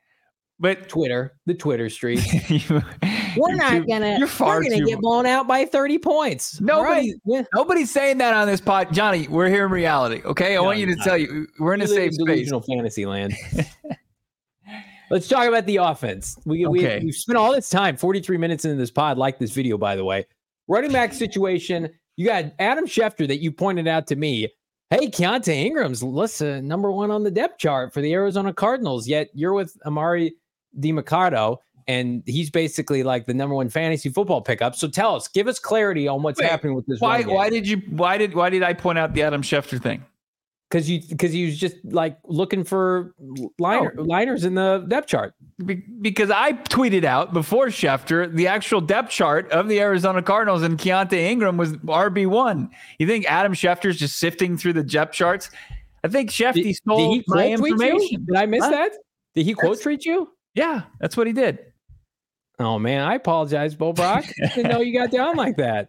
But Twitter, the Twitter street. you, We're not too- gonna. You're far we're gonna get blown out by 30 points. Nobody- right. Nobody's saying that on this pod, Johnny. We're here in reality. Okay, I No, want you to not. tell you we're in a We live safe in space. delusional fantasy land. Let's talk about the offense. We, we, Okay. we've spent all this time, 43 minutes into this pod. Like this video, by the way. Running back situation. You got Adam Schefter that you pointed out to me. Hey, Keaontay Ingram's listen, uh, number one on the depth chart for the Arizona Cardinals. Yet you're with Emari Demercado, and he's basically like the number one fantasy football pickup. So tell us, give us clarity on what's Wait, happening with this. Why? Why did you? Why did? Why did I point out the Adam Schefter thing? Because you because he was just like looking for liner, Oh. liners in the depth chart. Be- because I tweeted out before Schefter the actual depth chart of the Arizona Cardinals, and Keaontay Ingram was RB one. You think Adam Schefter's just sifting through the depth charts? I think Shefty stole my quote tweet you? information. Did I miss Huh? that? Did he quote That's- tweet you? Yeah, that's what he did. Oh man, I apologize, Bo Brack. I didn't know you got down like that.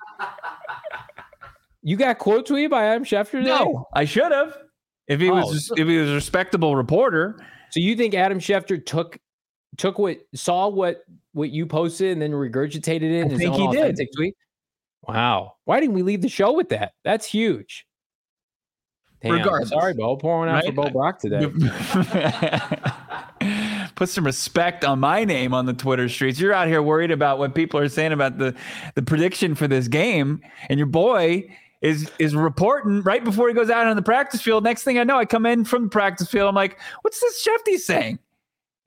You got quote tweeted by Adam Schefter today? No, I should have. If he Oh, was, if he was a respectable reporter, So you think Adam Schefter took took what saw what what you posted and then regurgitated it in I his think own he did. tweet? Wow. Why didn't we leave the show with that? That's huge. Damn. Regardless, Sorry, Bo. Pouring out for? Bo Brack today. Put some respect on my name on the Twitter streets. You're out here worried about what people are saying about the the prediction for this game, and your boy is is reporting right before he goes out on the practice field. Next thing I know, I come in from the practice field. I'm like, "What's this Shefty saying?"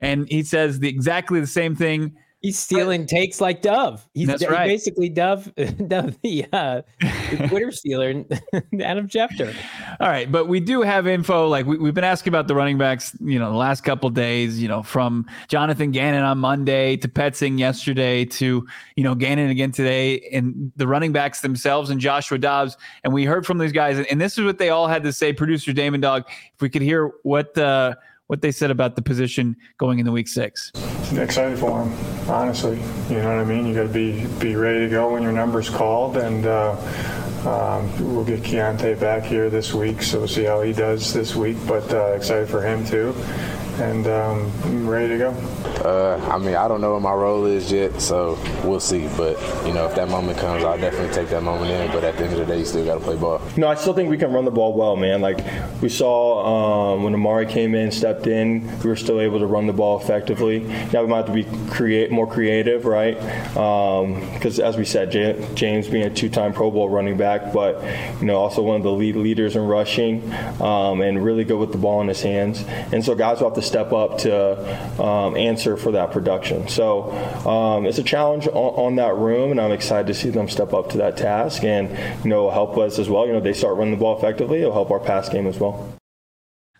And he says the exactly the same thing. He's stealing takes like Dov. He's That's right. basically Dov, Dov the, uh, the Twitter stealer, Adam Schefter. All right, but we do have info. Like we, we've been asking about the running backs, you know, the last couple days, you know, from Jonathan Gannon on Monday to Petzing yesterday to, you know, Gannon again today, and the running backs themselves and Joshua Dobbs. And we heard from these guys, and, and this is what they all had to say. Producer Damon Dog, if we could hear what uh, what they said about the position going into week six. excited for him, honestly. You know what I mean? You got to be be ready to go when your number's called, and uh, um, we'll get Keaontay back here this week, so we'll see how he does this week. But uh, excited for him too, and um, I'm ready to go. Uh, I mean, I don't know what my role is yet, so we'll see. But you know, if that moment comes, I'll definitely take that moment in. But at the end of the day, you still got to play ball. No, I still think we can run the ball well, man. Like we saw um, when Emari came in, stepped in, we were still able to run the ball effectively. Now we might have to be create more creative, right? Because as we said, J- James being a two-time Pro Bowl running back, but you know also one of the lead leaders in rushing, um, and really good with the ball in his hands. And so guys will have to step up to um, answer for that production. So um, it's a challenge on, on that room, and I'm excited to see them step up to that task, and you know help us as well. You know they start running the ball effectively, it'll help our pass game as well.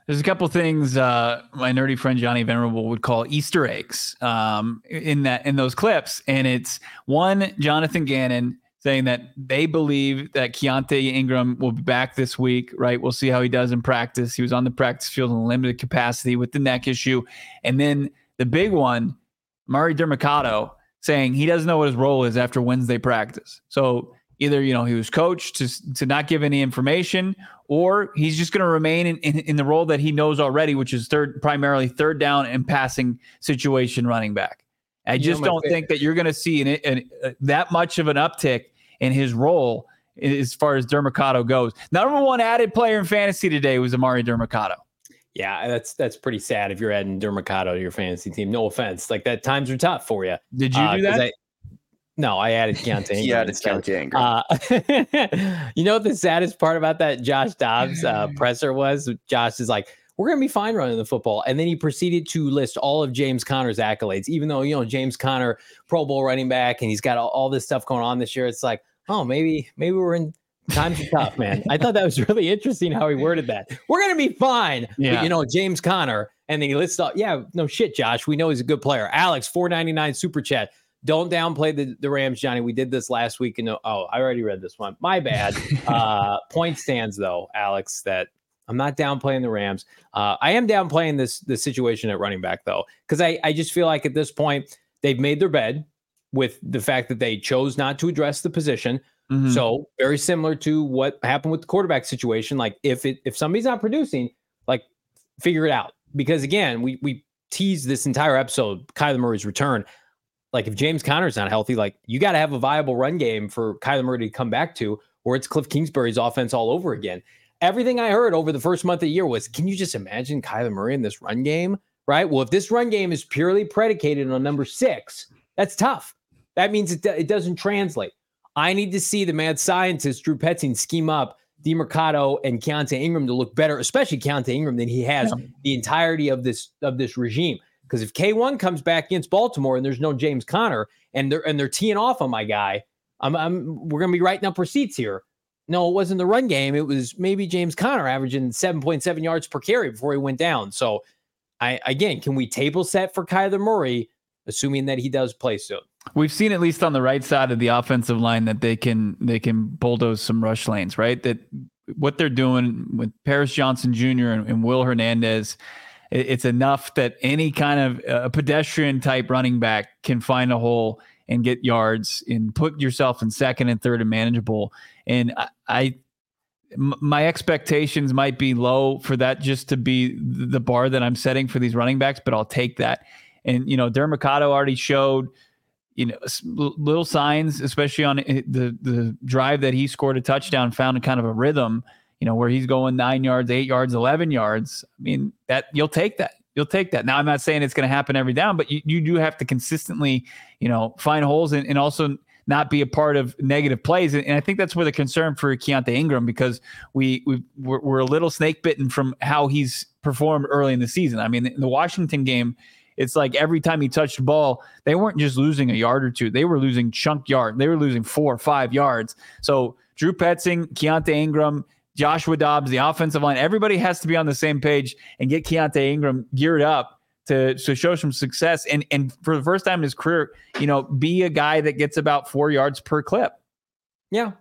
There's a couple things uh, my nerdy friend Johnny Venerable would call Easter eggs um, in that in those clips, and it's one Jonathan Gannon saying that they believe that Keaontay Ingram will be back this week. Right, we'll see how he does in practice. He was on the practice field in limited capacity with the neck issue, and then the big one, Emari Demercado saying he doesn't know what his role is after Wednesday practice. So either you know he was coached to to not give any information or he's just going to remain in, in, in the role that he knows already which is third primarily third down and passing situation running back i You know, just don't fa- think that you're going to see an, an, uh, that much of an uptick in his role as far as Demercado goes number one added player in fantasy today was Emari Demercado. Yeah, that's that's pretty sad if you're adding Demercado to your fantasy team. No offense, like that times are tough for you. did you Uh, do 'cause that I- no, I added Keaontay. He Ingram added instead. Keaontay Ingram. Uh, you know what the saddest part about that Josh Dobbs uh, presser was? Josh is like, "We're gonna be fine running the football," and then he proceeded to list all of James Conner's accolades, even though you know James Conner, Pro Bowl running back, and he's got all, all this stuff going on this year. It's like, oh, maybe maybe we're in times are tough, man. I thought that was really interesting how he worded that. We're gonna be fine, Yeah. but you know James Conner, and then he lists all. Yeah, no shit, Josh. We know he's a good player. Alex, four ninety nine super chat. Don't downplay the, the Rams, Johnny. We did this last week. And oh, I already read this one. My bad. uh, point stands though, Alex. That I'm not downplaying the Rams. Uh, I am downplaying this the situation at running back though, because I I just feel like at this point they've made their bed with the fact that they chose not to address the position. Mhm. So very similar to what happened with the quarterback situation. Like if it if somebody's not producing, like figure it out. Because again, we we teased this entire episode, Kyler Murray's return. Like if James Conner's not healthy, like you got to have a viable run game for Kyler Murray to come back to, or it's Cliff Kingsbury's offense all over again. Everything I heard over the first month of the year was, can you just imagine Kyler Murray in this run game? Right. Well, if this run game is purely predicated on number six, that's tough. That means it, it doesn't translate. I need to see the mad scientist Drew Petzing scheme up DeMercado and Keaontay Ingram to look better, especially Keaontay Ingram than he has the entirety of this of this regime. Because if K1 comes back against Baltimore and there's no James Conner and they're and they're teeing off on my guy, I'm, I'm we're gonna be writing up receipts here. No, it wasn't the run game. It was maybe James Conner averaging 7.7 yards per carry before he went down. So I again, can we table set for Kyler Murray, assuming that he does play soon? We've seen at least on the right side of the offensive line that they can they can bulldoze some rush lanes, right? That what they're doing with Paris Johnson Jr. and, and Will Hernandez, it- it's enough that any kind of uh, pedestrian type running back can find a hole and get yards and put yourself in second and third and manageable. And I, my expectations might be low for that just to be the bar that I'm setting for these running backs, but I'll take that. And you know, Demercado already showed you know little signs, especially on eh, the the drive that he scored a touchdown, found kind of a rhythm. You know, where he's going nine yards, eight yards, eleven yards. I mean, that you'll take that. You'll take that. Now, I'm not saying it's going to happen every down, but you, you do have to consistently, you know, find holes and, and also not be a part of negative plays. And, I think that's where the concern for Keaontay Ingram because we we we're, we're a little snake bitten from how he's performed early in the season. I mean, the Washington game, it's like every time he touched the ball, they weren't just losing a yard or two; they were losing chunk yard. They were losing four or five yards. So Drew Petzing, Keaontay Ingram. Joshua Dobbs, the offensive line, everybody has to be on the same page and get Keaontay Ingram geared up to to show some success and and for the first time in his career, you know, be a guy that gets about four yards per clip. Yeah.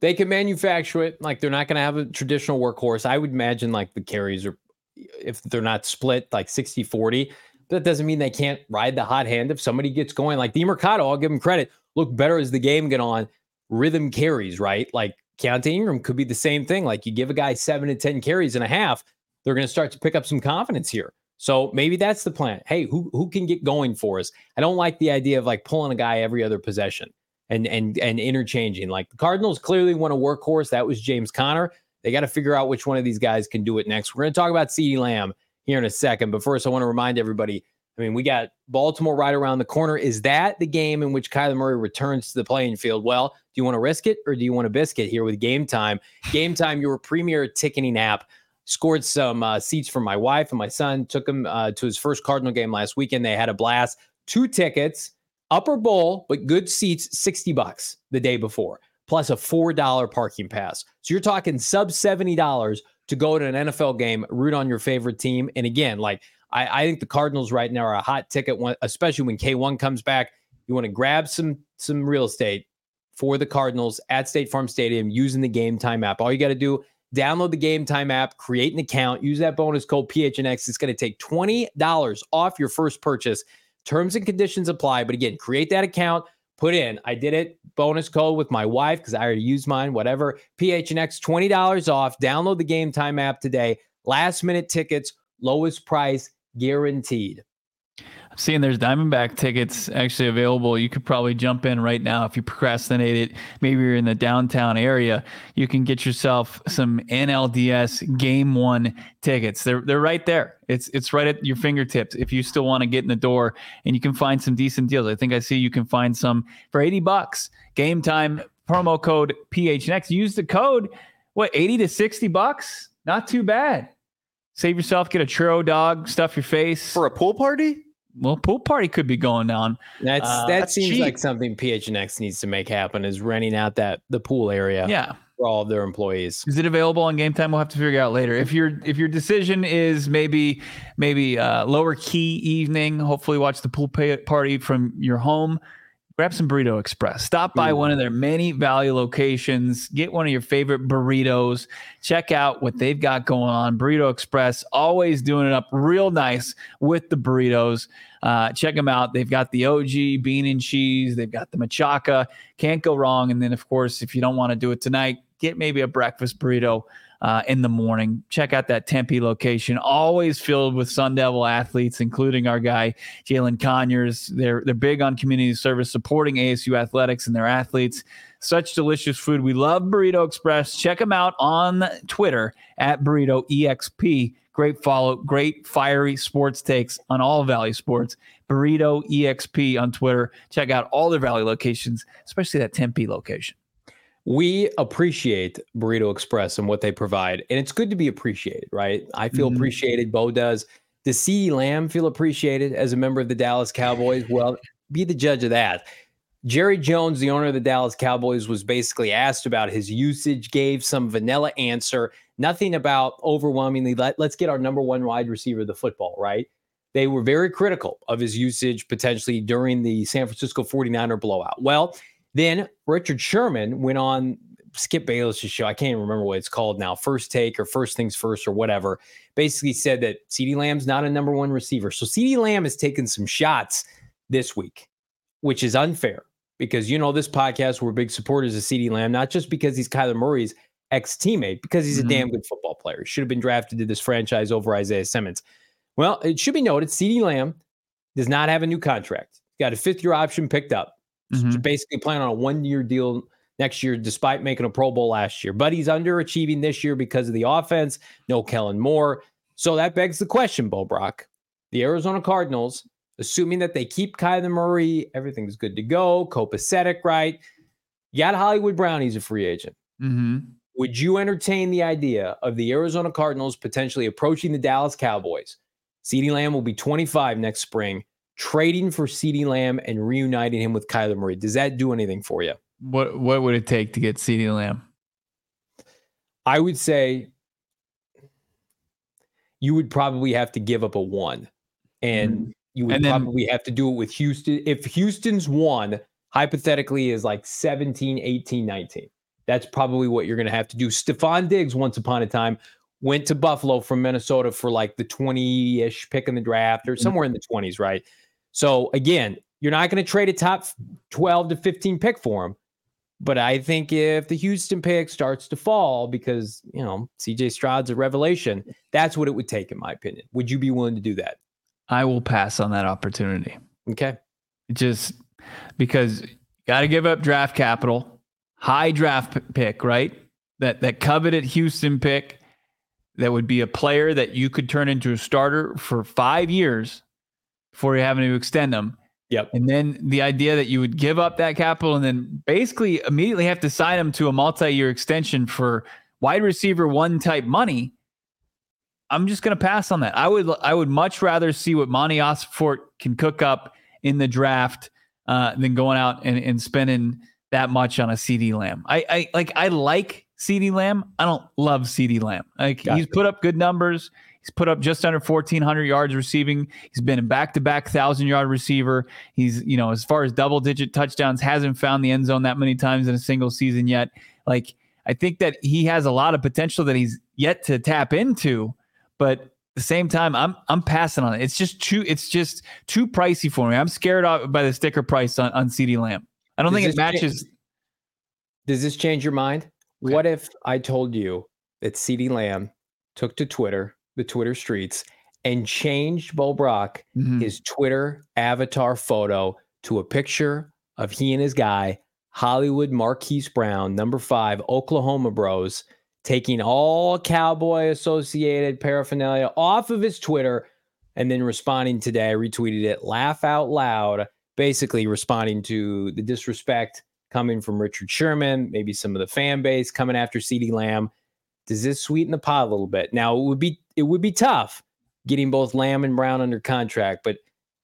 They can manufacture it. Like they're not going to have a traditional workhorse. I would imagine like the carries are, if they're not split like 60 40, that doesn't mean they can't ride the hot hand if somebody gets going. Like Demercado, I'll give him credit, look better as the game get on. Rhythm carries, right? Like Keaontay Ingram could be the same thing. Like you give a guy seven to 10 carries and a half, they're going to start to pick up some confidence here. So maybe that's the plan. Hey, who who can get going for us? I don't like the idea of like pulling a guy every other possession and and and interchanging. Like the Cardinals clearly want a workhorse. That was James Conner. They got to figure out which one of these guys can do it next. We're going to talk about CeeDee Lamb here in a second. But first, I want to remind everybody. I mean, we got Baltimore right around the corner. Is that the game in which Kyler Murray returns to the playing field? Well, do you want to risk it or do you want a biscuit here with Game Time? Game Time, your premier ticketing app scored some uh, seats for my wife and my son. Took him uh, to his first Cardinal game last weekend. They had a blast. Two tickets, upper bowl, but good seats, 60 bucks the day before, plus a $4 parking pass. So you're talking sub $70 to go to an NFL game, root on your favorite team. And again, like I, I think the Cardinals right now are a hot ticket, especially when K1 comes back. You want to grab some some real estate for the Cardinals at State Farm Stadium using the Game Time app. All you got to do Download the Game Time app, create an account, use that bonus code PHNX. It's going to take $20 off your first purchase. Terms and conditions apply. But again, create that account, put in, I did it, bonus code with my wife because I already used mine, whatever. PHNX, $20 off. Download the Game Time app today. Last minute tickets, lowest price guaranteed seeing there's Diamondback tickets actually available. You could probably jump in right now if you procrastinate it. Maybe you're in the downtown area. You can get yourself some NLDS Game One tickets. They're they're right there. It's it's right at your fingertips. If you still want to get in the door, and you can find some decent deals. I think I see you can find some for eighty bucks. Game time promo code PHNX. Use the code. What eighty to sixty bucks? Not too bad. Save yourself, get a churro dog, stuff your face for a pool party well, pool party could be going down. That's uh, that that's seems cheap. like something PHNX needs to make happen is renting out that the pool area. Yeah. For all of their employees. Is it available on game time? We'll have to figure out later. If your if your decision is maybe maybe uh, lower key evening, hopefully watch the pool party from your home grab some Burrito Express. Stop by one of their many value locations. Get one of your favorite burritos. Check out what they've got going on. Burrito Express, always doing it up real nice with the burritos. Uh, check them out. They've got the OG bean and cheese. They've got the machaca. Can't go wrong. And then, of course, if you don't want to do it tonight, get maybe a breakfast burrito uh, in the morning. Check out that Tempe location, always filled with Sun Devil athletes, including our guy Jalin Conyers. They're they're big on community service, supporting ASU athletics and their athletes. Such delicious food. We love Burrito Express. Check them out on Twitter at Burrito EXP. Great follow, great fiery sports takes on all Valley Sports. Burrito EXP on Twitter. Check out all their Valley locations, especially that Tempe location we appreciate Burrito Express and what they provide. And it's good to be appreciated, right? I feel mm-hmm. appreciated. Bo does. Does CeeDee Lamb feel appreciated as a member of the Dallas Cowboys? Well, be the judge of that. Jerry Jones, the owner of the Dallas Cowboys, was basically asked about his usage, gave some vanilla answer, nothing about overwhelmingly, let, let's get our number one wide receiver the football, right? They were very critical of his usage potentially during the San Francisco 49er blowout. Well, then Richard Sherman went on Skip Bayless' show. I can't even remember what it's called now. First take or first things first or whatever. Basically said that CeeDee Lamb's not a number one receiver. So CeeDee Lamb has taken some shots this week, which is unfair because you know this podcast we're big supporters of CeeDee Lamb, not just because he's Kyler Murray's ex teammate, because he's mm-hmm. a damn good football player. He should have been drafted to this franchise over Isaiah Simmons. Well, it should be noted CeeDee Lamb does not have a new contract. Got a fifth year option picked up. Mhm. Basically playing on a one year deal next year, despite making a Pro Bowl last year. But he's underachieving this year because of the offense. No Kellen Moore. So that begs the question, Bo Brack. The Arizona Cardinals, assuming that they keep Kyler Murray, everything's good to go, copacetic, right? You got Hollywood Brown, he's a free agent. Mhm. Would you entertain the idea of the Arizona Cardinals potentially approaching the Dallas Cowboys? CeeDee Lamb will be 25 next spring, trading for CeeDee Lamb and reuniting him with Kyler Murray. Does that do anything for you? What what would it take to get CeeDee Lamb? I would say you would probably have to give up a one. And mm-hmm. you would And then- probably have to do it with Houston. If Houston's one, hypothetically, is like 17, 18, 19. That's probably what you're going to have to do. Stefon Diggs, once upon a time, went to Buffalo from Minnesota for like the 20 ish pick in the draft or mm-hmm. somewhere in the 20s, right? So again, you're not going to trade a top 12 to 15 pick for him. But I think if the Houston pick starts to fall because, you know, CJ Stroud's a revelation, that's what it would take, in my opinion. Would you be willing to do that? I will pass on that opportunity. Okay. Just because you got to give up draft capital, high draft pick, right? That that coveted Houston pick that would be a player that you could turn into a starter for 5 years before you're having to extend them. Yep. And then the idea that you would give up that capital and then basically immediately have to sign him to a multi-year extension for wide receiver one type money. I'm just going to pass on that. I would I would much rather see what Monti Ossenfort can cook up in the draft uh, than going out and, and spending that much on a CeeDee Lamb. I, I like I like CeeDee Lamb. I don't love CeeDee Lamb. Like he's put up good numbers. He's put up just under 1,400 yards receiving. He's been a back-to-back thousand-yard receiver. He's, you know, as far as double-digit touchdowns, hasn't found the end zone that many times in a single season yet. Like, I think that he has a lot of potential that he's yet to tap into, but at the same time, I'm I'm passing on it. It's just too it's just too pricey for me. I'm scared off by the sticker price on, on CeeDee Lamb. I don't Does think it matches. Does this change your mind? Okay. What if I told you that CeeDee Lamb took to Twitter, the Twitter streets, and changed Bo Brack Mhm. his Twitter avatar photo to a picture of he and his guy, Hollywood Marquise Brown, number five, Oklahoma Bros, taking all cowboy associated paraphernalia off of his Twitter and then responding today. I retweeted it, laugh out loud, basically responding to the disrespect coming from Richard Sherman, maybe some of the fan base coming after CeeDee Lamb. Does this sweeten the pot a little bit? Now it would be it would be tough getting both Lamb and Brown under contract, but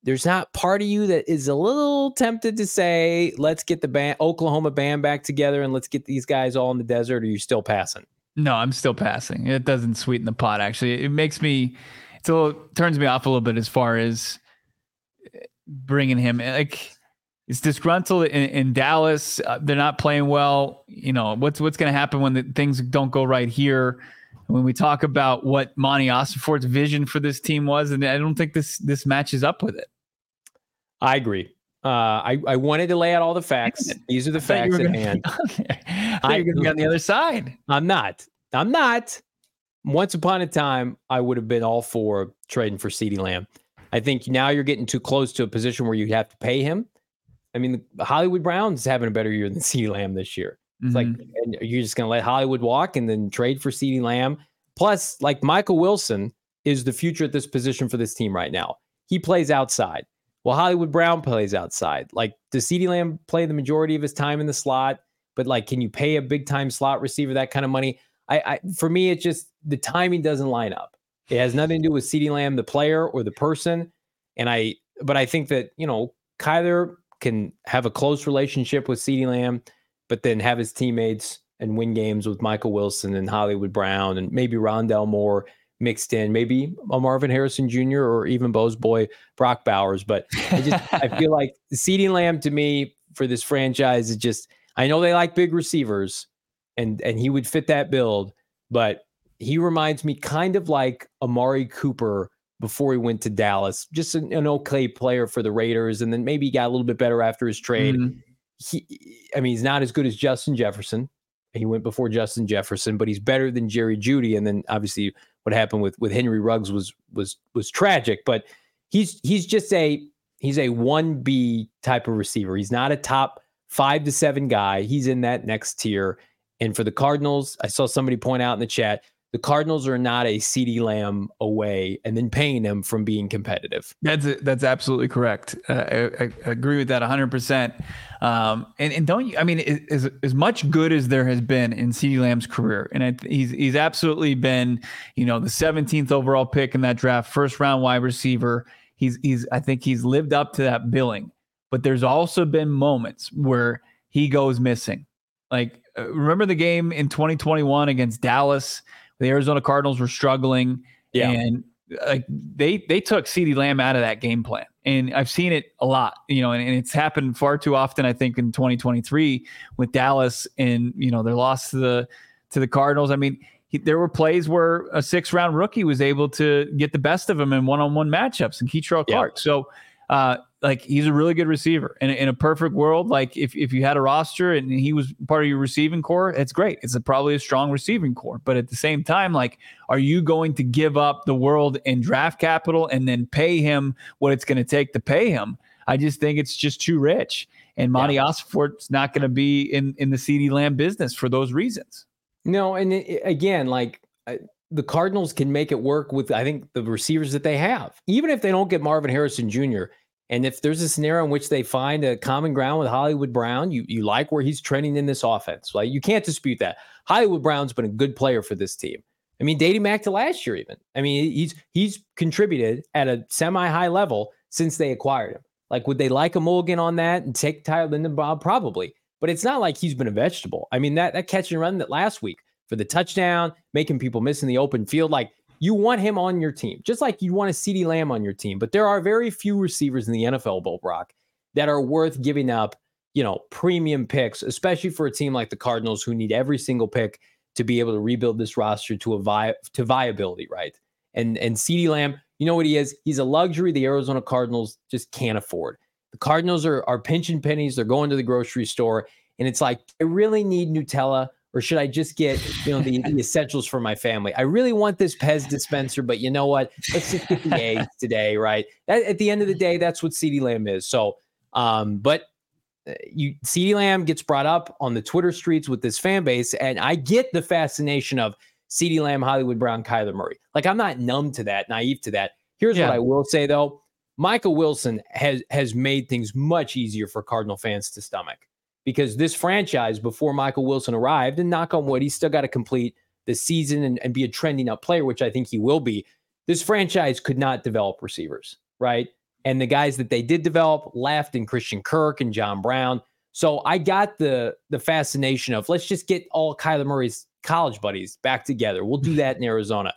there's not part of you that is a little tempted to say, let's get the band, Oklahoma band back together and let's get these guys all in the desert, or you still passing? No, I'm still passing. It doesn't sweeten the pot. Actually, it makes me. It's a little turns me off a little bit as far as bringing him. Like it's disgruntled in, in Dallas. Uh, they're not playing well. You know what's what's going to happen when the, things don't go right here. When we talk about what Monti Ossenfort's vision for this team was, and I don't think this this matches up with it. I agree. Uh, I, I wanted to lay out all the facts. These are the I facts at hand. I were going to be on the other side. I'm not. I'm not. Once upon a time, I would have been all for trading for CeeDee Lamb. I think now you're getting too close to a position where you have to pay him. I mean, the Hollywood Browns having a better year than CeeDee Lamb this year. It's like, Mhm. and you're just going to let Hollywood walk and then trade for CeeDee Lamb. Plus, like Michael Wilson is the future at this position for this team right now. He plays outside. Well, Hollywood Brown plays outside. Like, does CeeDee Lamb play the majority of his time in the slot? But like, can you pay a big time slot receiver that kind of money? I, I for me, it just the timing doesn't line up. It has nothing to do with CeeDee Lamb, the player or the person. And I, but I think that you know, Kyler can have a close relationship with CeeDee Lamb, but then have his teammates and win games with Michael Wilson and Hollywood Brown and maybe Rondale Moore mixed in, maybe a Marvin Harrison Jr. or even Bo's boy Brock Bowers. But I just I feel like CeeDee Lamb to me for this franchise is just I know they like big receivers and and he would fit that build, but he reminds me kind of like Amari Cooper before he went to Dallas. Just an, an okay player for the Raiders, and then maybe he got a little bit better after his trade. Mhm. He, I mean, he's not as good as Justin Jefferson. He went before Justin Jefferson, but he's better than Jerry Jeudy. And then obviously, what happened with with Henry Ruggs was was was tragic. But he's he's just a he's a 1B type of receiver. He's not a top five to seven guy. He's in that next tier. And for the Cardinals, I saw somebody point out in the chat the Cardinals are not a CeeDee Lamb away and then paying them from being competitive. That's that's absolutely correct. Uh, I, I, agree with that 100%. Um, and, and don't you, I mean, as, as much good as there has been in CeeDee Lamb's career, and he's, he's absolutely been, you know, the 17th overall pick in that draft, first round wide receiver. He's, he's, I think he's lived up to that billing, but there's also been moments where he goes missing. Like, uh, remember the game in 2021 against Dallas? The Arizona Cardinals were struggling, yeah. and like they they took CeeDee Lamb out of that game plan, and I've seen it a lot, you know, and, and it's happened far too often. I think in 2023 with Dallas, and you know their loss to the to the Cardinals. I mean, he, there were plays where a six round rookie was able to get the best of him in one on one matchups, and Kei'Trel Clark. Yeah. So uh, like he's a really good receiver. And in a perfect world, like if, if you had a roster and he was part of your receiving corps, it's great. It's a, probably a strong receiving corps. But at the same time, like, are you going to give up the world in draft capital and then pay him what it's going to take to pay him? I just think it's just too rich. And Monti yeah. Ossenfort's not going to be in, in the CeeDee Lamb business for those reasons. No, and it, again, like the Cardinals can make it work with, I think, the receivers that they have. Even if they don't get Marvin Harrison Jr., and if there's a scenario in which they find a common ground with Hollywood Brown, you you like where he's trending in this offense. Like you can't dispute that. Hollywood Brown's been a good player for this team. I mean, dating back to last year, even. I mean, he's he's contributed at a semi-high level since they acquired him. Like, would they like a mulligan on that and take Tyler Linderbaum? Probably. But it's not like he's been a vegetable. I mean, that that catch and run that last week for the touchdown, making people miss in the open field, like you want him on your team, just like you want a CeeDee Lamb on your team. But there are very few receivers in the NFL, Bo Brack, that are worth giving up, you know, premium picks, especially for a team like the Cardinals who need every single pick to be able to rebuild this roster to a vi- to viability, right? And and CeeDee Lamb, you know what he is? He's a luxury the Arizona Cardinals just can't afford. The Cardinals are are pinching pennies. They're going to the grocery store, and it's like I really need Nutella or should I just get you know the, the, essentials for my family? I really want this Pez dispenser, but you know what? Let's just get the eggs today, right? That, at the end of the day, that's what CeeDee Lamb is. So, um, but uh, you CeeDee Lamb gets brought up on the Twitter streets with this fan base, and I get the fascination of CeeDee Lamb, Hollywood Brown, Kyler Murray. Like I'm not numb to that, naive to that. Here's yeah. what I will say though: Michael Wilson has has made things much easier for Cardinal fans to stomach because this franchise, before Michael Wilson arrived, and knock on wood, he's still got to complete the season and, and be a trending up player, which I think he will be. This franchise could not develop receivers, right? And the guys that they did develop left, and Christian Kirk and John Brown. So I got the the fascination of let's just get all Kyler Murray's college buddies back together. We'll do that in Arizona.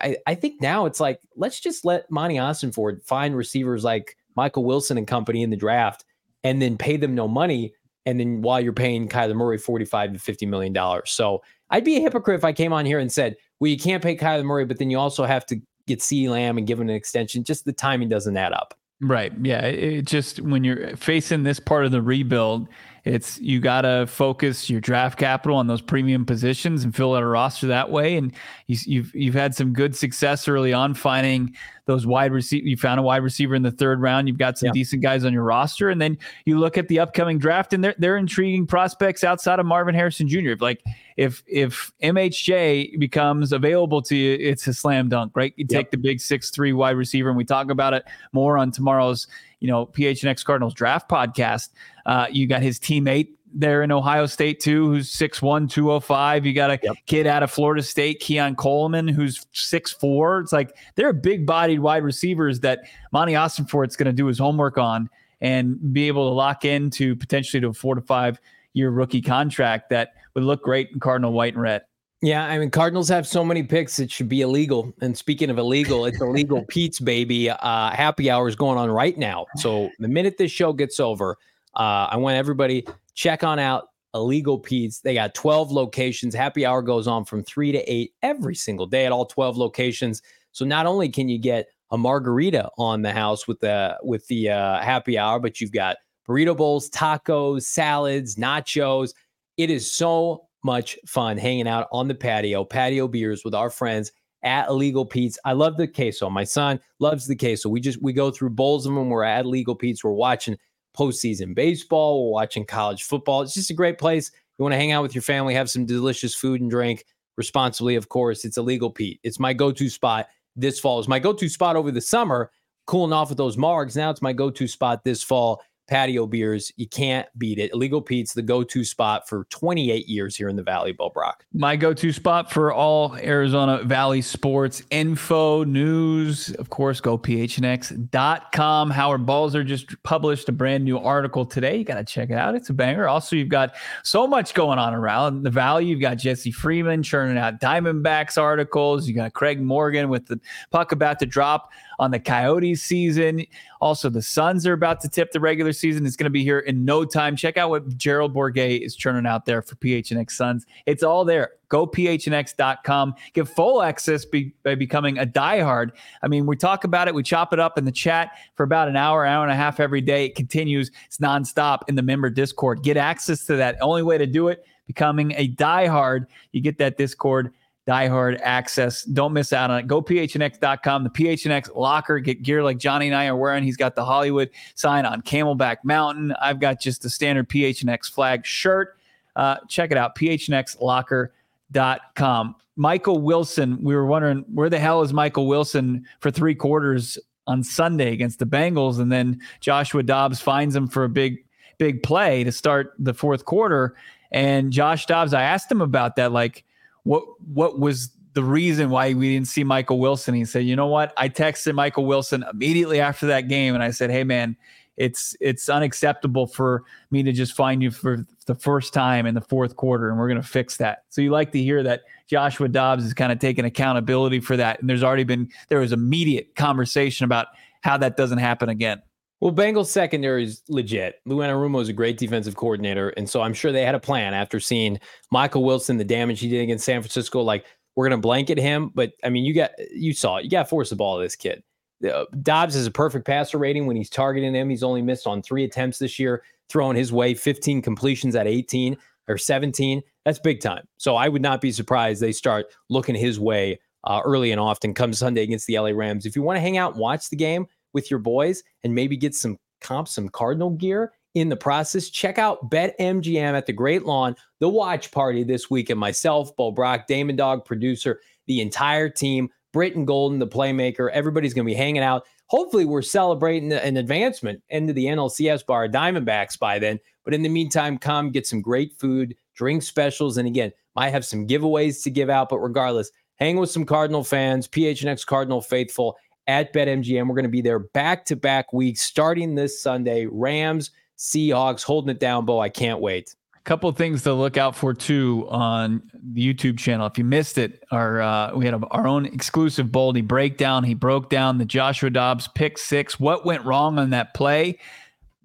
I, I think now it's like let's just let Monti Ossenfort find receivers like Michael Wilson and company in the draft and then pay them no money and then while you're paying Kyler Murray 45 to 50 million dollars. So I'd be a hypocrite if I came on here and said, well, you can't pay Kyler Murray, but then you also have to get C Lamb and give him an extension. Just the timing doesn't add up. Right. Yeah. It just when you're facing this part of the rebuild, it's you got to focus your draft capital on those premium positions and fill out a roster that way. And you, you've you've had some good success early on finding those wide receiver. You found a wide receiver in the third round. You've got some yeah. decent guys on your roster, and then you look at the upcoming draft, and they're they're intriguing prospects outside of Marvin Harrison Jr. Like if if MHJ becomes available to you, it's a slam dunk, right? You yep. take the big six three wide receiver, and we talk about it more on tomorrow's you know PHNX Cardinals draft podcast. Uh, you got his teammate there in Ohio State too, who's 6'1", 205. You got a yep. kid out of Florida State, Keon Coleman, who's 6'4". It's like they're big bodied wide receivers that Monti Ossenfort's going to do his homework on and be able to lock into potentially to a four to five year rookie contract that would look great in Cardinal white and red. Yeah, I mean Cardinals have so many picks it should be illegal. And speaking of illegal, it's illegal Pete's baby. Uh, happy hour is going on right now. So the minute this show gets over, uh, I want everybody check on out Illegal Pete's. They got 12 locations. Happy hour goes on from 3 to 8 every single day at all 12 locations. So not only can you get a margarita on the house with the with the uh, happy hour, but you've got burrito bowls, tacos, salads, nachos. It is so much fun hanging out on the patio, patio beers with our friends at Illegal Pete's. I love the queso. My son loves the queso. We just we go through bowls of them. We're at Illegal Pete's. We're watching postseason baseball. We're watching college football. It's just a great place. You want to hang out with your family, have some delicious food and drink responsibly, of course. It's Illegal Pete. It's my go-to spot this fall. It's my go-to spot over the summer, cooling off with those margs. Now it's my go-to spot this fall patio beers. You can't beat it. Illegal Pete's the go-to spot for 28 years here in the Valley, Bo Brack. My go-to spot for all Arizona Valley sports info, news, of course, go phnx.com. Howard Balzer just published a brand new article today. You got to check it out. It's a banger. Also, you've got so much going on around the Valley. You've got Jesse Friedman churning out Diamondbacks articles. You got Craig Morgan with the puck about to drop on the Coyotes season. Also, the Suns are about to tip the regular season. is going to be here in no time. Check out what Gerald Bourguet is churning out there for PHNX Suns. It's all there. Go phnx.com. Get full access be, by becoming a diehard. I mean, we talk about it, we chop it up in the chat for about an hour, hour and a half every day. It continues, it's nonstop in the member Discord. Get access to that. Only way to do it, becoming a diehard. You get that Discord diehard access. Don't miss out on it. Go phnx.com, the PHNX locker. Get gear like Johnny and I are wearing. He's got the Hollywood sign on Camelback Mountain. I've got just the standard PHNX flag shirt. Uh, check it out, phnxlocker.com. Michael Wilson, we were wondering where the hell is Michael Wilson for three quarters on Sunday against the Bengals, and then Joshua Dobbs finds him for a big, big play to start the fourth quarter. And Josh Dobbs, I asked him about that, like, what what was the reason why we didn't see Michael Wilson. He said, "You know what? I texted Michael Wilson immediately after that game, and I said, "Hey, man, it's it's unacceptable for me to just find you for the first time in the fourth quarter, and we're going to fix that." So you like to hear that Joshua Dobbs is kind of taking accountability for that, and there's already been there was immediate conversation about how that doesn't happen again. Well, Bengals secondary is legit. Lou Anarumo is a great defensive coordinator, and so I'm sure they had a plan after seeing Michael Wilson, the damage he did against San Francisco. Like we're gonna blanket him, but I mean, you got you saw it. You got to force the ball to this kid. Uh, Dobbs has a perfect passer rating when he's targeting him. He's only missed on three attempts this year, throwing his way 15 completions at 18 or 17. That's big time. So I would not be surprised they start looking his way uh, early and often come Sunday against the LA Rams. If you want to hang out and watch the game, with your boys and maybe get some comp, some Cardinal gear in the process, check out BetMGM at the Great Lawn, the watch party this week. And myself, Bo Brack, Damon Dog, producer, the entire team, Britton Golden, the playmaker, everybody's going to be hanging out. Hopefully, we're celebrating an advancement into the NLCS bar Diamondbacks by then. But in the meantime, come get some great food, drink specials, and again, might have some giveaways to give out. But regardless, hang with some Cardinal fans, PHNX Cardinal faithful, at BetMGM. We're going to be there back to back weeks starting this Sunday. Rams, Seahawks holding it down, Bo. I can't wait. A couple things to look out for too on the YouTube channel. If you missed it, our uh, we had a, our own exclusive Baldy breakdown. He broke down the Joshua Dobbs pick six. What went wrong on that play?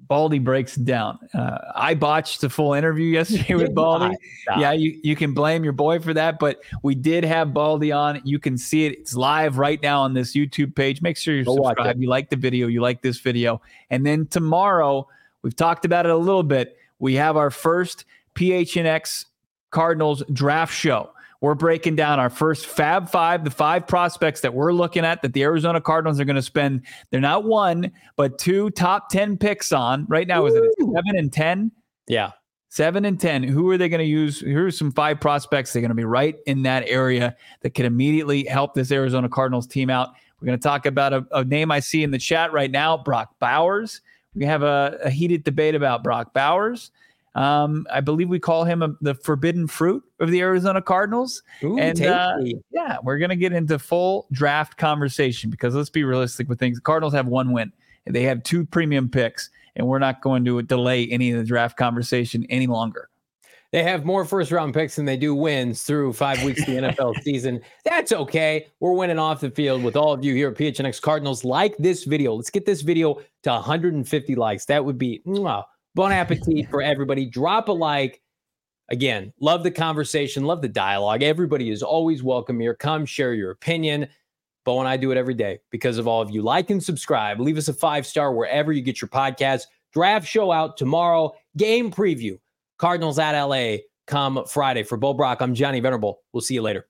Baldy breaks down. Uh, I botched the full interview yesterday with Baldy. Yeah, you, you can blame your boy for that, but we did have Baldy on. You can see it. It's live right now on this YouTube page. Make sure you subscribe. You like the video. You like this video. And then tomorrow, we've talked about it a little bit. We have our first PHNX Cardinals draft show. We're breaking down our first Fab Five, the five prospects that we're looking at that the Arizona Cardinals are going to spend. They're not one, but two top 10 picks on. Right now, Ooh. is it seven and 10? Yeah. Seven and 10. Who are they going to use? Here are some five prospects. They're going to be right in that area that can immediately help this Arizona Cardinals team out. We're going to talk about a, a name I see in the chat right now, Brock Bowers. We have a, a heated debate about Brock Bowers. Um, I believe we call him a, the forbidden fruit of the Arizona Cardinals. Ooh, and uh, yeah, we're going to get into full draft conversation because let's be realistic with things. The Cardinals have one win. They have two premium picks, and we're not going to delay any of the draft conversation any longer. They have more first round picks than they do wins through five weeks of the NFL season. That's okay. We're winning off the field with all of you here at PHNX Cardinals. Like this video. Let's get this video to 150 likes. That would be mwah, Bon appetit for everybody. Drop a like. Again, love the conversation, love the dialogue. Everybody is always welcome here. Come share your opinion. Bo and I do it every day because of all of you. Like and subscribe. Leave us a five star wherever you get your podcast. Draft show out tomorrow. Game preview. Cardinals at LA come Friday. For Bo Brack, I'm Johnny Venerable. We'll see you later.